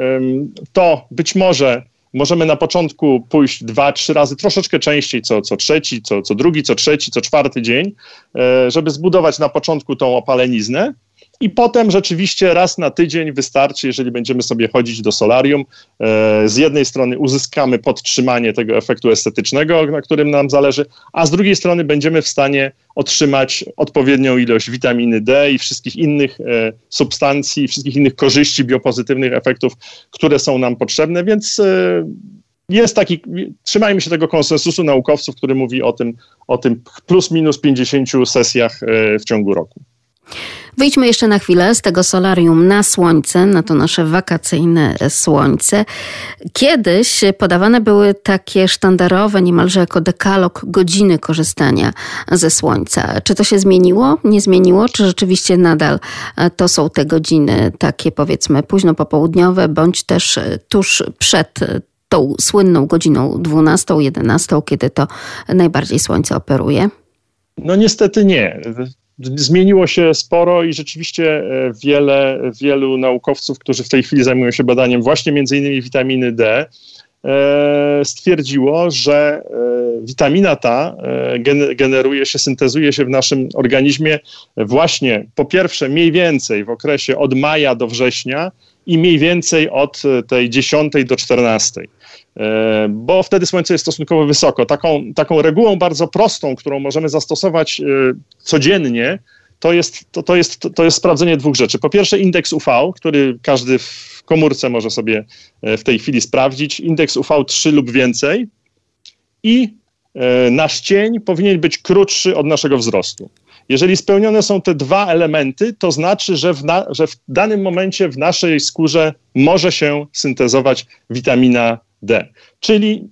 D: to być może możemy na początku pójść dwa, trzy razy, troszeczkę częściej, co, co trzeci, co, co drugi, co trzeci, co czwarty dzień, e, żeby zbudować na początku tą opaleniznę. I potem rzeczywiście raz na tydzień wystarczy, jeżeli będziemy sobie chodzić do solarium. E, z jednej strony uzyskamy podtrzymanie tego efektu estetycznego, na którym nam zależy, a z drugiej strony będziemy w stanie otrzymać odpowiednią ilość witaminy D i wszystkich innych e, substancji, wszystkich innych korzyści biopozytywnych efektów, które są nam potrzebne, więc e, jest taki, trzymajmy się tego konsensusu naukowców, który mówi o tym, o tym plus minus 50 sesjach w ciągu roku.
A: Wyjdźmy jeszcze na chwilę z tego solarium na słońce, na to nasze wakacyjne słońce. Kiedyś podawane były takie sztandarowe, niemalże jako dekalog godziny korzystania ze słońca. Czy to się zmieniło? Nie zmieniło? Czy rzeczywiście nadal to są te godziny takie powiedzmy późno popołudniowe, bądź też tuż przed tą słynną godziną 12, 11, kiedy to najbardziej słońce operuje?
D: No niestety nie. Zmieniło się sporo i rzeczywiście e, wiele, wielu naukowców, którzy w tej chwili zajmują się badaniem właśnie między innymi witaminy D, e, stwierdziło, że e, witamina ta generuje się, syntezuje się w naszym organizmie właśnie po pierwsze mniej więcej w okresie od maja do września i mniej więcej od tej 10 do 14. E, bo wtedy słońce jest stosunkowo wysoko. Taką, taką regułą bardzo prostą, którą możemy zastosować e, codziennie, to jest, to, to, jest, to jest sprawdzenie dwóch rzeczy. Po pierwsze, indeks UV, który każdy w komórce może sobie e, w tej chwili sprawdzić. Indeks UV 3 lub więcej i nasz cień powinien być krótszy od naszego wzrostu. Jeżeli spełnione są te dwa elementy, to znaczy, że w, na, że w danym momencie w naszej skórze może się syntezować witamina D. Czyli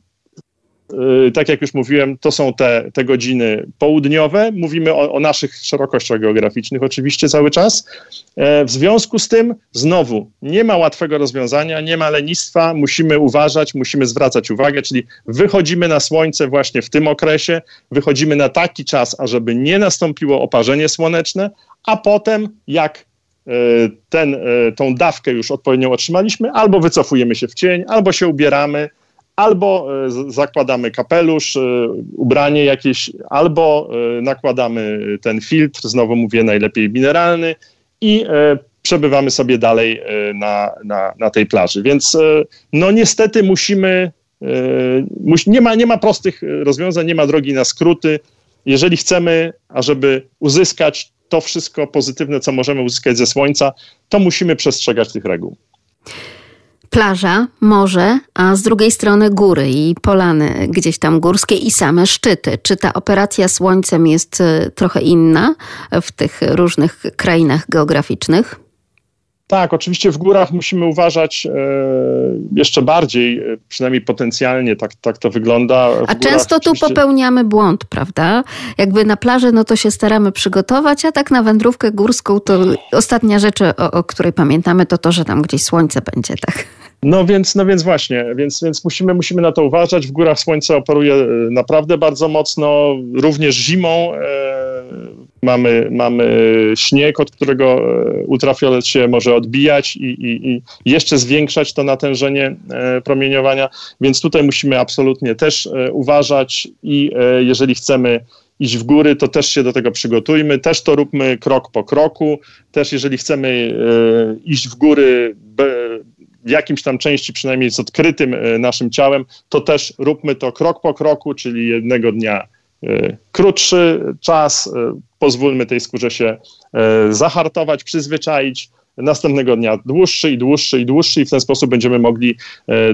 D: y, tak jak już mówiłem, to są te, te godziny południowe. Mówimy o, o, naszych szerokościach geograficznych oczywiście cały czas. E, w związku z tym, znowu, nie ma łatwego rozwiązania, nie ma lenistwa, musimy uważać, musimy zwracać uwagę, czyli wychodzimy na słońce właśnie w tym okresie, wychodzimy na taki czas, ażeby nie nastąpiło oparzenie słoneczne, a potem jak ten, e, tą dawkę już odpowiednio otrzymaliśmy, albo wycofujemy się w cień, albo się ubieramy, albo e, zakładamy kapelusz, ubranie jakieś, albo nakładamy ten filtr, znowu mówię najlepiej mineralny i przebywamy sobie dalej na, na, na tej plaży. Więc no niestety musimy, nie ma, nie ma prostych rozwiązań, nie ma drogi na skróty. Jeżeli chcemy, ażeby uzyskać to wszystko pozytywne, co możemy uzyskać ze słońca, to musimy przestrzegać tych reguł
A: plaża, morze, a z drugiej strony góry i polany gdzieś tam górskie i same szczyty. Czy ta operacja słońcem jest e, trochę inna w tych różnych krainach geograficznych?
D: Tak, oczywiście w górach musimy uważać e, jeszcze bardziej, e, przynajmniej potencjalnie tak, tak to wygląda.
A: W A często tu popełniamy błąd, prawda? Jakby na plaży, no to się staramy przygotować, a tak na wędrówkę górską to ostatnia rzecz, o, o której pamiętamy, to to, że tam gdzieś słońce będzie, tak?
D: No więc, no więc właśnie, więc, więc musimy, musimy na to uważać. W górach słońce operuje e, naprawdę bardzo mocno, również zimą. E, mamy, mamy śnieg, od którego e, ultrafiolet się może odbijać i, i, i jeszcze zwiększać to natężenie promieniowania, więc tutaj musimy absolutnie też uważać i jeżeli chcemy iść w góry, to też się do tego przygotujmy, też to róbmy krok po kroku, też jeżeli chcemy iść w góry w jakimś tam części przynajmniej z odkrytym e, naszym ciałem, to też róbmy to krok po kroku, czyli jednego dnia e, krótszy czas, e, pozwólmy tej skórze się zahartować, przyzwyczaić, następnego dnia dłuższy i dłuższy i dłuższy i w ten sposób będziemy mogli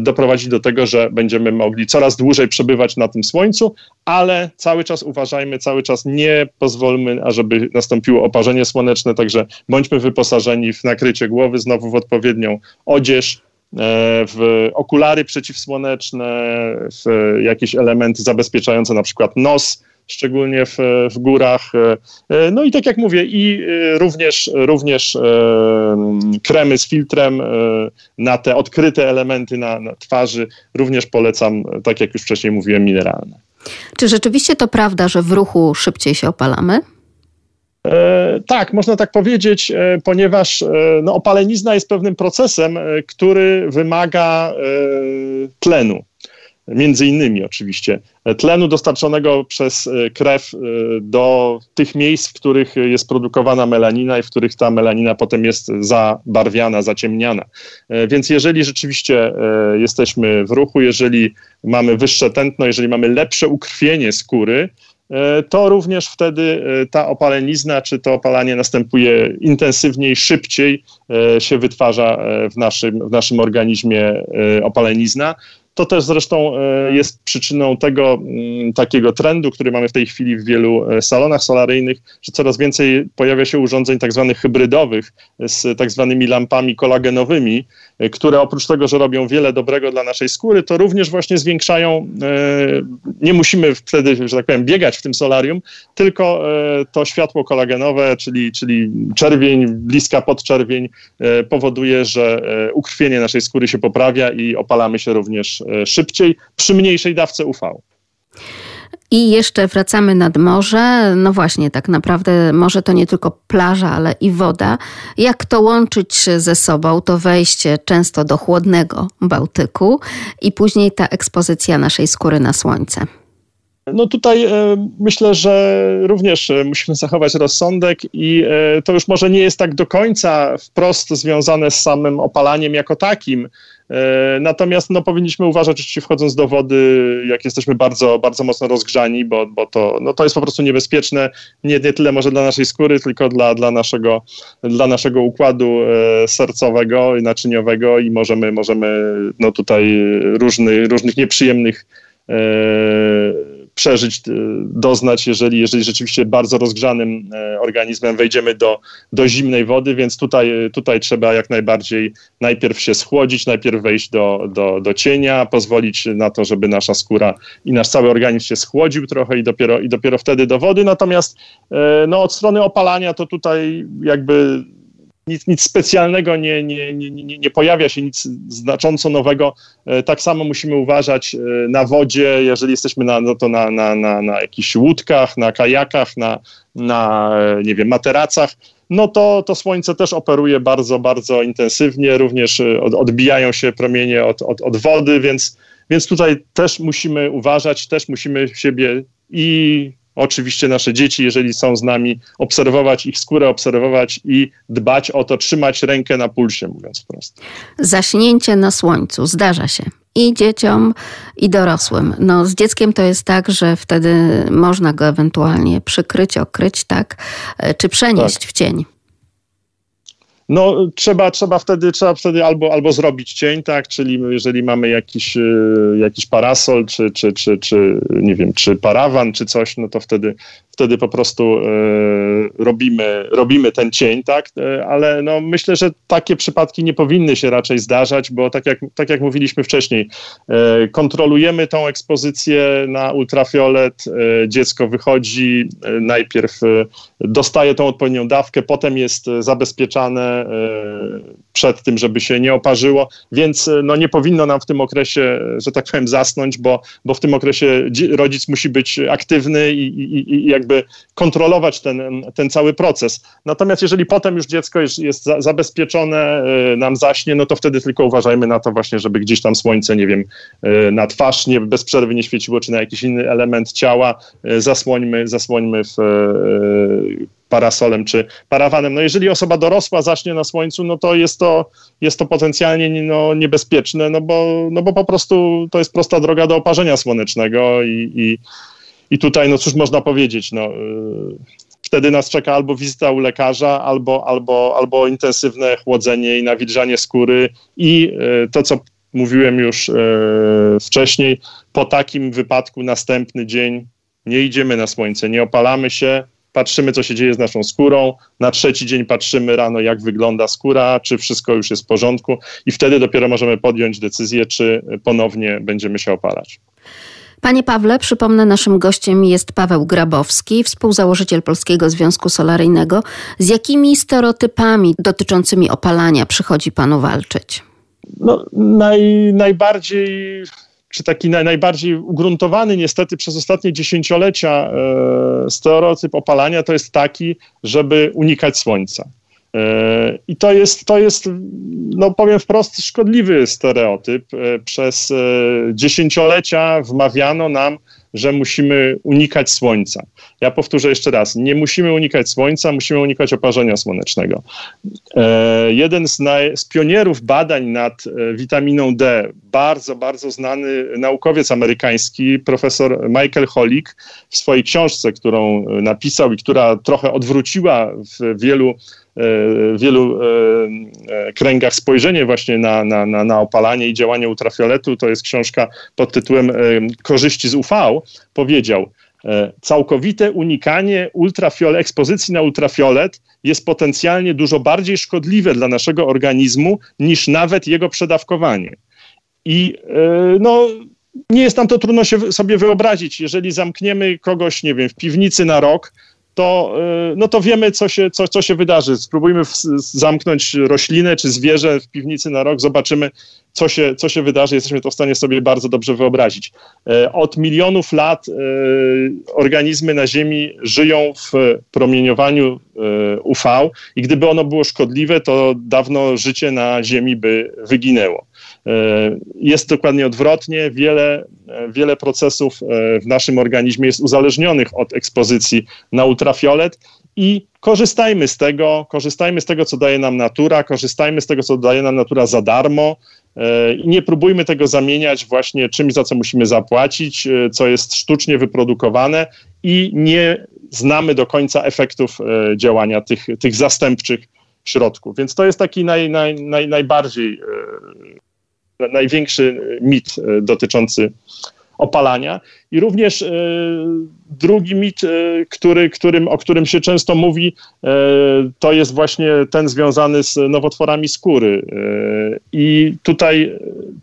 D: doprowadzić do tego, że będziemy mogli coraz dłużej przebywać na tym słońcu, ale cały czas uważajmy, cały czas nie pozwólmy, ażeby nastąpiło oparzenie słoneczne, także bądźmy wyposażeni w nakrycie głowy, znowu w odpowiednią odzież, e, w okulary przeciwsłoneczne, w jakieś elementy zabezpieczające na przykład nos, szczególnie w, w górach. E, no i tak jak mówię, i e, również, również kremy z filtrem na te odkryte elementy na, na twarzy również polecam, tak jak już wcześniej mówiłem, mineralne.
A: Czy rzeczywiście to prawda, że w ruchu szybciej się opalamy?
D: E, tak, można tak powiedzieć, e, ponieważ e, no, opalenizna jest pewnym procesem, e, który wymaga e, tlenu. Między innymi oczywiście tlenu dostarczonego przez e, krew do tych miejsc, w których jest produkowana melanina i w których ta melanina potem jest zabarwiana, zaciemniana. Więc jeżeli rzeczywiście jesteśmy w ruchu, jeżeli mamy wyższe tętno, jeżeli mamy lepsze ukrwienie skóry, E, to również wtedy e, ta opalenizna czy to opalanie następuje intensywniej, szybciej e, się wytwarza w naszym, w naszym organizmie opalenizna. To też zresztą e, jest przyczyną tego mm, takiego trendu, który mamy w tej chwili w wielu e, salonach solaryjnych, że coraz więcej pojawia się urządzeń tak zwanych hybrydowych z tak zwanymi lampami kolagenowymi, e, które oprócz tego, że robią wiele dobrego dla naszej skóry, to również właśnie zwiększają, nie musimy wtedy, że tak powiem, biegać w tym solarium, tylko to światło kolagenowe, czyli, czyli czerwień, bliska podczerwień powoduje, że ukrwienie naszej skóry się poprawia i opalamy się również szybciej przy mniejszej dawce UV.
A: I jeszcze wracamy nad morze. No właśnie, tak naprawdę morze to nie tylko plaża, ale i woda. Jak to łączyć ze sobą? To wejście często do chłodnego Bałtyku i później ta ekspozycja naszej skóry na słońce.
D: No tutaj e, myślę, że również e, musimy zachować rozsądek i e, to już może nie jest tak do końca wprost związane z samym opalaniem jako takim. E, natomiast no, powinniśmy uważać, oczywiście wchodząc do wody, jak jesteśmy bardzo, bardzo mocno rozgrzani, bo, bo to, no, to jest po prostu niebezpieczne, nie, nie tyle może dla naszej skóry, tylko dla, dla, naszego, dla naszego układu e, sercowego i naczyniowego i możemy, możemy no, tutaj różny, różnych nieprzyjemnych e, przeżyć, e, doznać, jeżeli, jeżeli rzeczywiście bardzo rozgrzanym e, organizmem wejdziemy do, do zimnej wody, więc tutaj, tutaj trzeba jak najbardziej najpierw się schłodzić, najpierw wejść do, do, do cienia, pozwolić na to, żeby nasza skóra i nasz cały organizm się schłodził trochę i dopiero, i dopiero wtedy do wody. Natomiast e, no, od strony opalania to tutaj jakby nic, nic specjalnego nie, nie, nie, nie, nie pojawia się, nic znacząco nowego. E, tak samo musimy uważać e, na wodzie, jeżeli jesteśmy na, no to na, na, na, na jakichś łódkach, na kajakach, na, na e, nie wiem, materacach no to, to słońce też operuje bardzo, bardzo intensywnie, również odbijają się promienie od, od, od wody, więc, więc tutaj też musimy uważać, też musimy siebie i oczywiście nasze dzieci, jeżeli są z nami, obserwować ich skórę, obserwować i dbać o to, trzymać rękę na pulsie, mówiąc wprost.
A: Zaśnięcie na słońcu zdarza się i dzieciom, i dorosłym. No, z dzieckiem to jest tak, że wtedy można go ewentualnie przykryć, okryć, tak, e, czy przenieść tak. w cień
D: no trzeba, trzeba, wtedy, trzeba wtedy albo, albo zrobić cień, tak, czyli jeżeli mamy jakiś, e, jakiś parasol, czy, czy, czy, czy nie wiem, czy parawan, czy coś, no to wtedy, wtedy po prostu e, robimy, robimy ten cień, tak, e, ale no myślę, że takie przypadki nie powinny się raczej zdarzać, bo tak jak, tak jak mówiliśmy wcześniej, kontrolujemy tą ekspozycję na ultrafiolet, dziecko wychodzi, najpierw dostaje tą odpowiednią dawkę, potem jest zabezpieczane E, przed tym, żeby się nie oparzyło, więc e, no, nie powinno nam w tym okresie, że tak powiem, zasnąć, bo, bo w tym okresie rodzic musi być aktywny i, i, i jakby kontrolować ten, ten cały proces. Natomiast jeżeli potem już dziecko jest, jest zabezpieczone, e, nam zaśnie, no to wtedy tylko uważajmy na to właśnie, żeby gdzieś tam słońce, nie wiem, na twarz nie, bez przerwy nie świeciło, czy na jakiś inny element ciała, zasłońmy, zasłońmy w parasolem czy parawanem. No jeżeli osoba dorosła zacznie na słońcu, no to jest to, jest to potencjalnie no, niebezpieczne, no bo, no bo po prostu to jest prosta droga do oparzenia słonecznego i, i, i tutaj, no cóż można powiedzieć, no, yy, wtedy nas czeka albo wizyta u lekarza, albo, albo, albo intensywne chłodzenie i nawilżanie skóry i yy, to, co mówiłem już yy, wcześniej, po takim wypadku następny dzień nie idziemy na słońce, nie opalamy się, patrzymy, co się dzieje z naszą skórą. Na trzeci dzień patrzymy rano, jak wygląda skóra, czy wszystko już jest w porządku, i wtedy dopiero możemy podjąć decyzję, czy ponownie będziemy się opalać.
A: Panie Pawle, przypomnę, naszym gościem jest Paweł Grabowski, współzałożyciel Polskiego Związku Solaryjnego. Z jakimi stereotypami dotyczącymi opalania przychodzi panu walczyć?
D: No, naj, najbardziej czy taki najbardziej ugruntowany niestety przez ostatnie dziesięciolecia e, stereotyp opalania to jest taki, żeby unikać słońca. E, I to jest, to jest, no powiem wprost, szkodliwy stereotyp. E, przez dziesięciolecia wmawiano nam, że musimy unikać słońca. Ja powtórzę jeszcze raz, nie musimy unikać słońca, musimy unikać oparzenia słonecznego. E, jeden z, naj, z pionierów badań nad e, witaminą D, bardzo, bardzo znany naukowiec amerykański, profesor Michael Holick, w swojej książce, którą napisał i która trochę odwróciła w wielu w wielu kręgach spojrzenie właśnie na, na, na, na opalanie i działanie ultrafioletu. To jest książka pod tytułem Korzyści z UV. Powiedział, całkowite unikanie ultrafiolet, ekspozycji na ultrafiolet jest potencjalnie dużo bardziej szkodliwe dla naszego organizmu niż nawet jego przedawkowanie. I no, nie jest nam to trudno się sobie wyobrazić. Jeżeli zamkniemy kogoś, nie wiem, w piwnicy na rok, to, y, no to wiemy, co się, co, co się wydarzy. Spróbujmy w, zamknąć roślinę czy zwierzę w piwnicy na rok, zobaczymy, co się, co się wydarzy. Jesteśmy to w stanie sobie bardzo dobrze wyobrazić. E, od milionów lat e, organizmy na Ziemi żyją w promieniowaniu e, UV i gdyby ono było szkodliwe, to dawno życie na Ziemi by wyginęło. Jest dokładnie odwrotnie. Wiele, wiele procesów w naszym organizmie jest uzależnionych od ekspozycji na ultrafiolet i korzystajmy z tego, korzystajmy z tego, co daje nam natura, korzystajmy z tego, co daje nam natura za darmo e, i nie próbujmy tego zamieniać właśnie czymś, za co musimy zapłacić, e, co jest sztucznie wyprodukowane i nie znamy do końca efektów e, działania tych, tych zastępczych środków. Więc to jest taki naj, naj, naj, najbardziej, największy mit dotyczący opalania. I również e, drugi mit, e, który, którym, o którym się często mówi, e, to jest właśnie ten związany z nowotworami skóry. I tutaj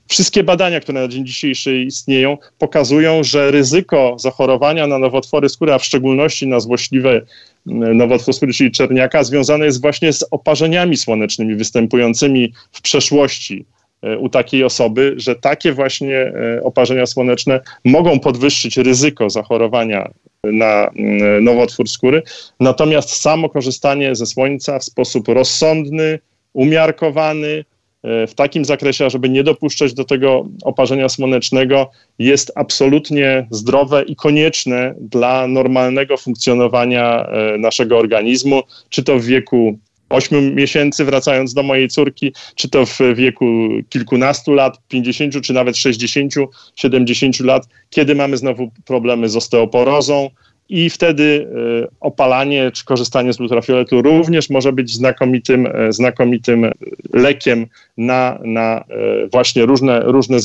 D: wszystkie badania, które na dzień dzisiejszy istnieją, pokazują, że ryzyko zachorowania na nowotwory skóry, a w szczególności na złośliwe nowotwór skóry, czyli czerniaka, związane jest właśnie z oparzeniami słonecznymi występującymi w przeszłości E, u takiej osoby, że takie właśnie e, oparzenia słoneczne mogą podwyższyć ryzyko zachorowania na mm, nowotwór skóry. Natomiast samo korzystanie ze słońca w sposób rozsądny, umiarkowany, e, w takim zakresie, żeby nie dopuszczać do tego oparzenia słonecznego, jest absolutnie zdrowe i konieczne dla normalnego funkcjonowania naszego organizmu, czy to w wieku 8 miesięcy, wracając do mojej córki, czy to w wieku kilkunastu lat, 50 czy nawet 60, 70 lat, kiedy mamy znowu problemy z osteoporozą. I wtedy e, opalanie czy korzystanie z ultrafioletu również może być znakomitym, e, znakomitym lekiem na, na e, właśnie różne, różne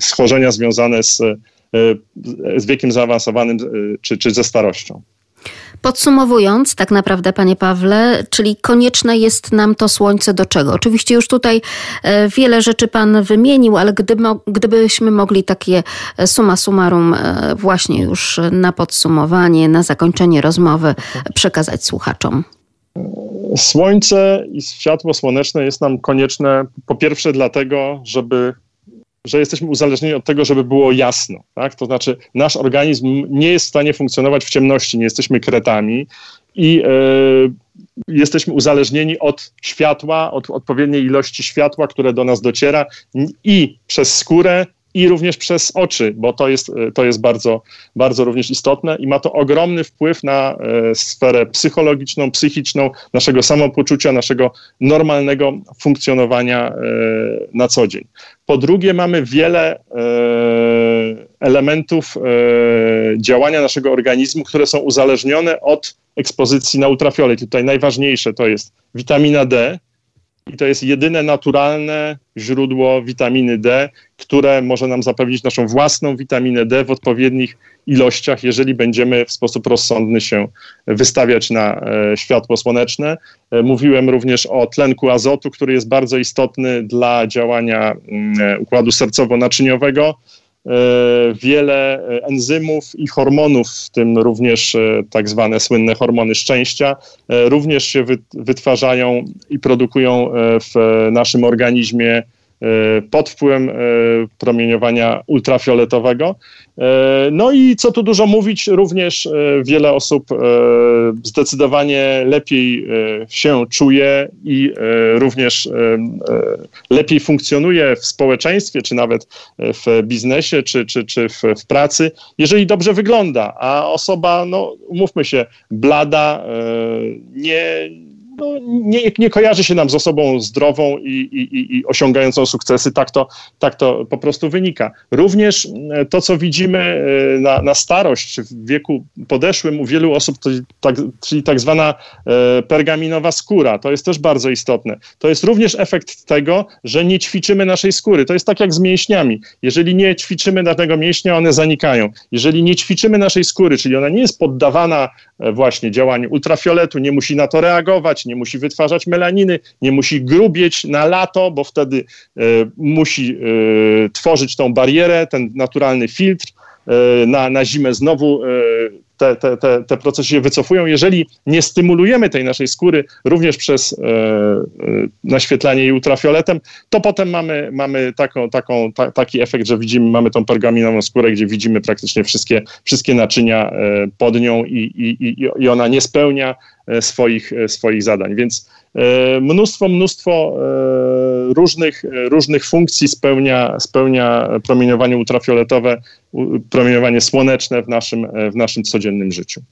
D: schorzenia związane z, z wiekiem zaawansowanym czy, czy ze starością.
A: Podsumowując, tak naprawdę, panie Pawle, czyli konieczne jest nam to słońce do czego? Oczywiście już tutaj e, wiele rzeczy pan wymienił, ale gdyby, gdybyśmy mogli takie e, suma summarum e, właśnie już na podsumowanie, na zakończenie rozmowy przekazać słuchaczom.
D: Słońce i światło słoneczne jest nam konieczne po pierwsze dlatego, żeby że jesteśmy uzależnieni od tego, żeby było jasno. Tak? To znaczy, nasz organizm nie jest w stanie funkcjonować w ciemności, nie jesteśmy kretami i e, jesteśmy uzależnieni od światła, od odpowiedniej ilości światła, które do nas dociera i przez skórę, i również przez oczy, bo to jest, e, to jest bardzo, bardzo również istotne i ma to ogromny wpływ na e, sferę psychologiczną, psychiczną, naszego samopoczucia, naszego normalnego funkcjonowania na co dzień. Po drugie, mamy wiele e, elementów e, działania naszego organizmu, które są uzależnione od ekspozycji na ultrafiolet. Tutaj najważniejsze to jest witamina D, i to jest jedyne naturalne źródło witaminy D, które może nam zapewnić naszą własną witaminę D w odpowiednich ilościach, jeżeli będziemy w sposób rozsądny się wystawiać na e, światło słoneczne. E, mówiłem również o tlenku azotu, który jest bardzo istotny dla działania mm, e, układu sercowo-naczyniowego. Wiele enzymów i hormonów, w tym również tak zwane słynne hormony szczęścia, również się wytwarzają i produkują w naszym organizmie pod wpływem e, promieniowania ultrafioletowego. E, no i co tu dużo mówić, również wiele osób zdecydowanie lepiej się czuje i również lepiej funkcjonuje w społeczeństwie, czy nawet w biznesie, czy, czy, czy w, w pracy, jeżeli dobrze wygląda, a osoba, no umówmy się, blada, nie no, nie, nie kojarzy się nam z osobą zdrową i, i, i osiągającą sukcesy. Tak to, tak to po prostu wynika. Również to, co widzimy na, na starość w wieku podeszłym u wielu osób, tak, czyli tak zwana pergaminowa skóra. To jest też bardzo istotne. To jest również efekt tego, że nie ćwiczymy naszej skóry. To jest tak jak z mięśniami. Jeżeli nie ćwiczymy danego mięśnia, one zanikają. Jeżeli nie ćwiczymy naszej skóry, czyli ona nie jest poddawana e, właśnie działaniu ultrafioletu, nie musi na to reagować, nie musi wytwarzać melaniny, nie musi grubieć na lato, bo wtedy y, musi y, tworzyć tą barierę, ten naturalny filtr. Y, na, na zimę znowu te, te, te, te procesy się wycofują. Jeżeli nie stymulujemy tej naszej skóry również przez e, e, naświetlanie jej ultrafioletem, to potem mamy, mamy taką, taką, ta, taki efekt, że widzimy, mamy tą pergaminową skórę, gdzie widzimy praktycznie wszystkie, wszystkie naczynia e, pod nią i, i, i ona nie spełnia e, swoich, e, swoich zadań. Więc e, mnóstwo, mnóstwo różnych, różnych funkcji spełnia, spełnia promieniowanie ultrafioletowe, promieniowanie słoneczne w naszym, w naszym codziennym życiu.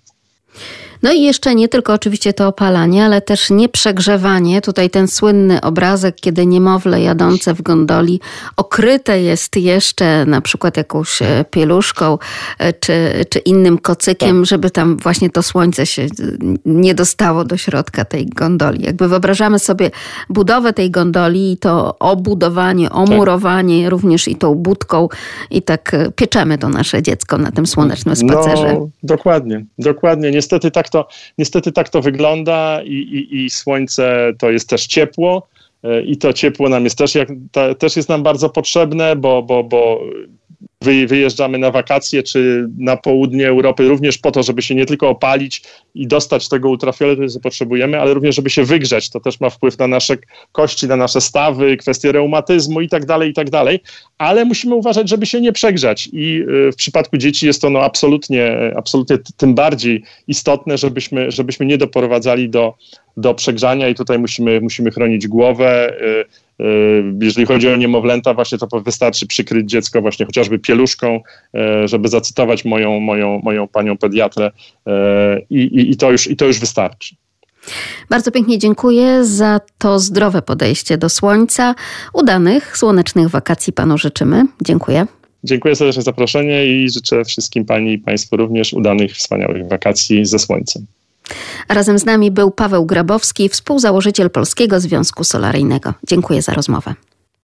A: No i jeszcze nie tylko oczywiście to opalanie, ale też nieprzegrzewanie. Tutaj ten słynny obrazek, kiedy niemowlę jadące w gondoli okryte jest jeszcze na przykład jakąś e, pieluszką e, czy, czy innym kocykiem, tak. żeby tam właśnie to słońce się nie dostało do środka tej gondoli. Jakby wyobrażamy sobie budowę tej gondoli i to obudowanie, omurowanie tak. również i tą budką i tak e, pieczemy to nasze dziecko na tym słonecznym spacerze.
D: No, dokładnie, dokładnie. Niestety tak to, niestety tak to wygląda i, i, i słońce to jest też ciepło. E, I to ciepło nam jest też, jak, ta, też jest nam bardzo potrzebne, bo, bo, bo wyjeżdżamy na wakacje czy na południe Europy również po to, żeby się nie tylko opalić i dostać tego ultrafioletu, co potrzebujemy, ale również, żeby się wygrzać. To też ma wpływ na nasze kości, na nasze stawy, kwestie reumatyzmu i tak dalej, i tak dalej. Ale musimy uważać, żeby się nie przegrzać i y, w przypadku dzieci jest to no absolutnie, absolutnie tym bardziej istotne, żebyśmy, żebyśmy nie doprowadzali do, do przegrzania i tutaj musimy, musimy chronić głowę, y, jeżeli chodzi o niemowlęta, właśnie to wystarczy przykryć dziecko właśnie chociażby pieluszką, e, żeby zacytować moją, moją, moją panią pediatrę e, i, i, i, to już, i to już wystarczy.
A: Bardzo pięknie dziękuję za to zdrowe podejście do słońca. Udanych, słonecznych wakacji panu życzymy. Dziękuję.
D: Dziękuję serdecznie za zaproszenie i życzę wszystkim pani i państwu również udanych, wspaniałych wakacji ze słońcem.
A: Razem z nami był Paweł Grabowski, współzałożyciel Polskiego Związku Solaryjnego. Dziękuję za rozmowę.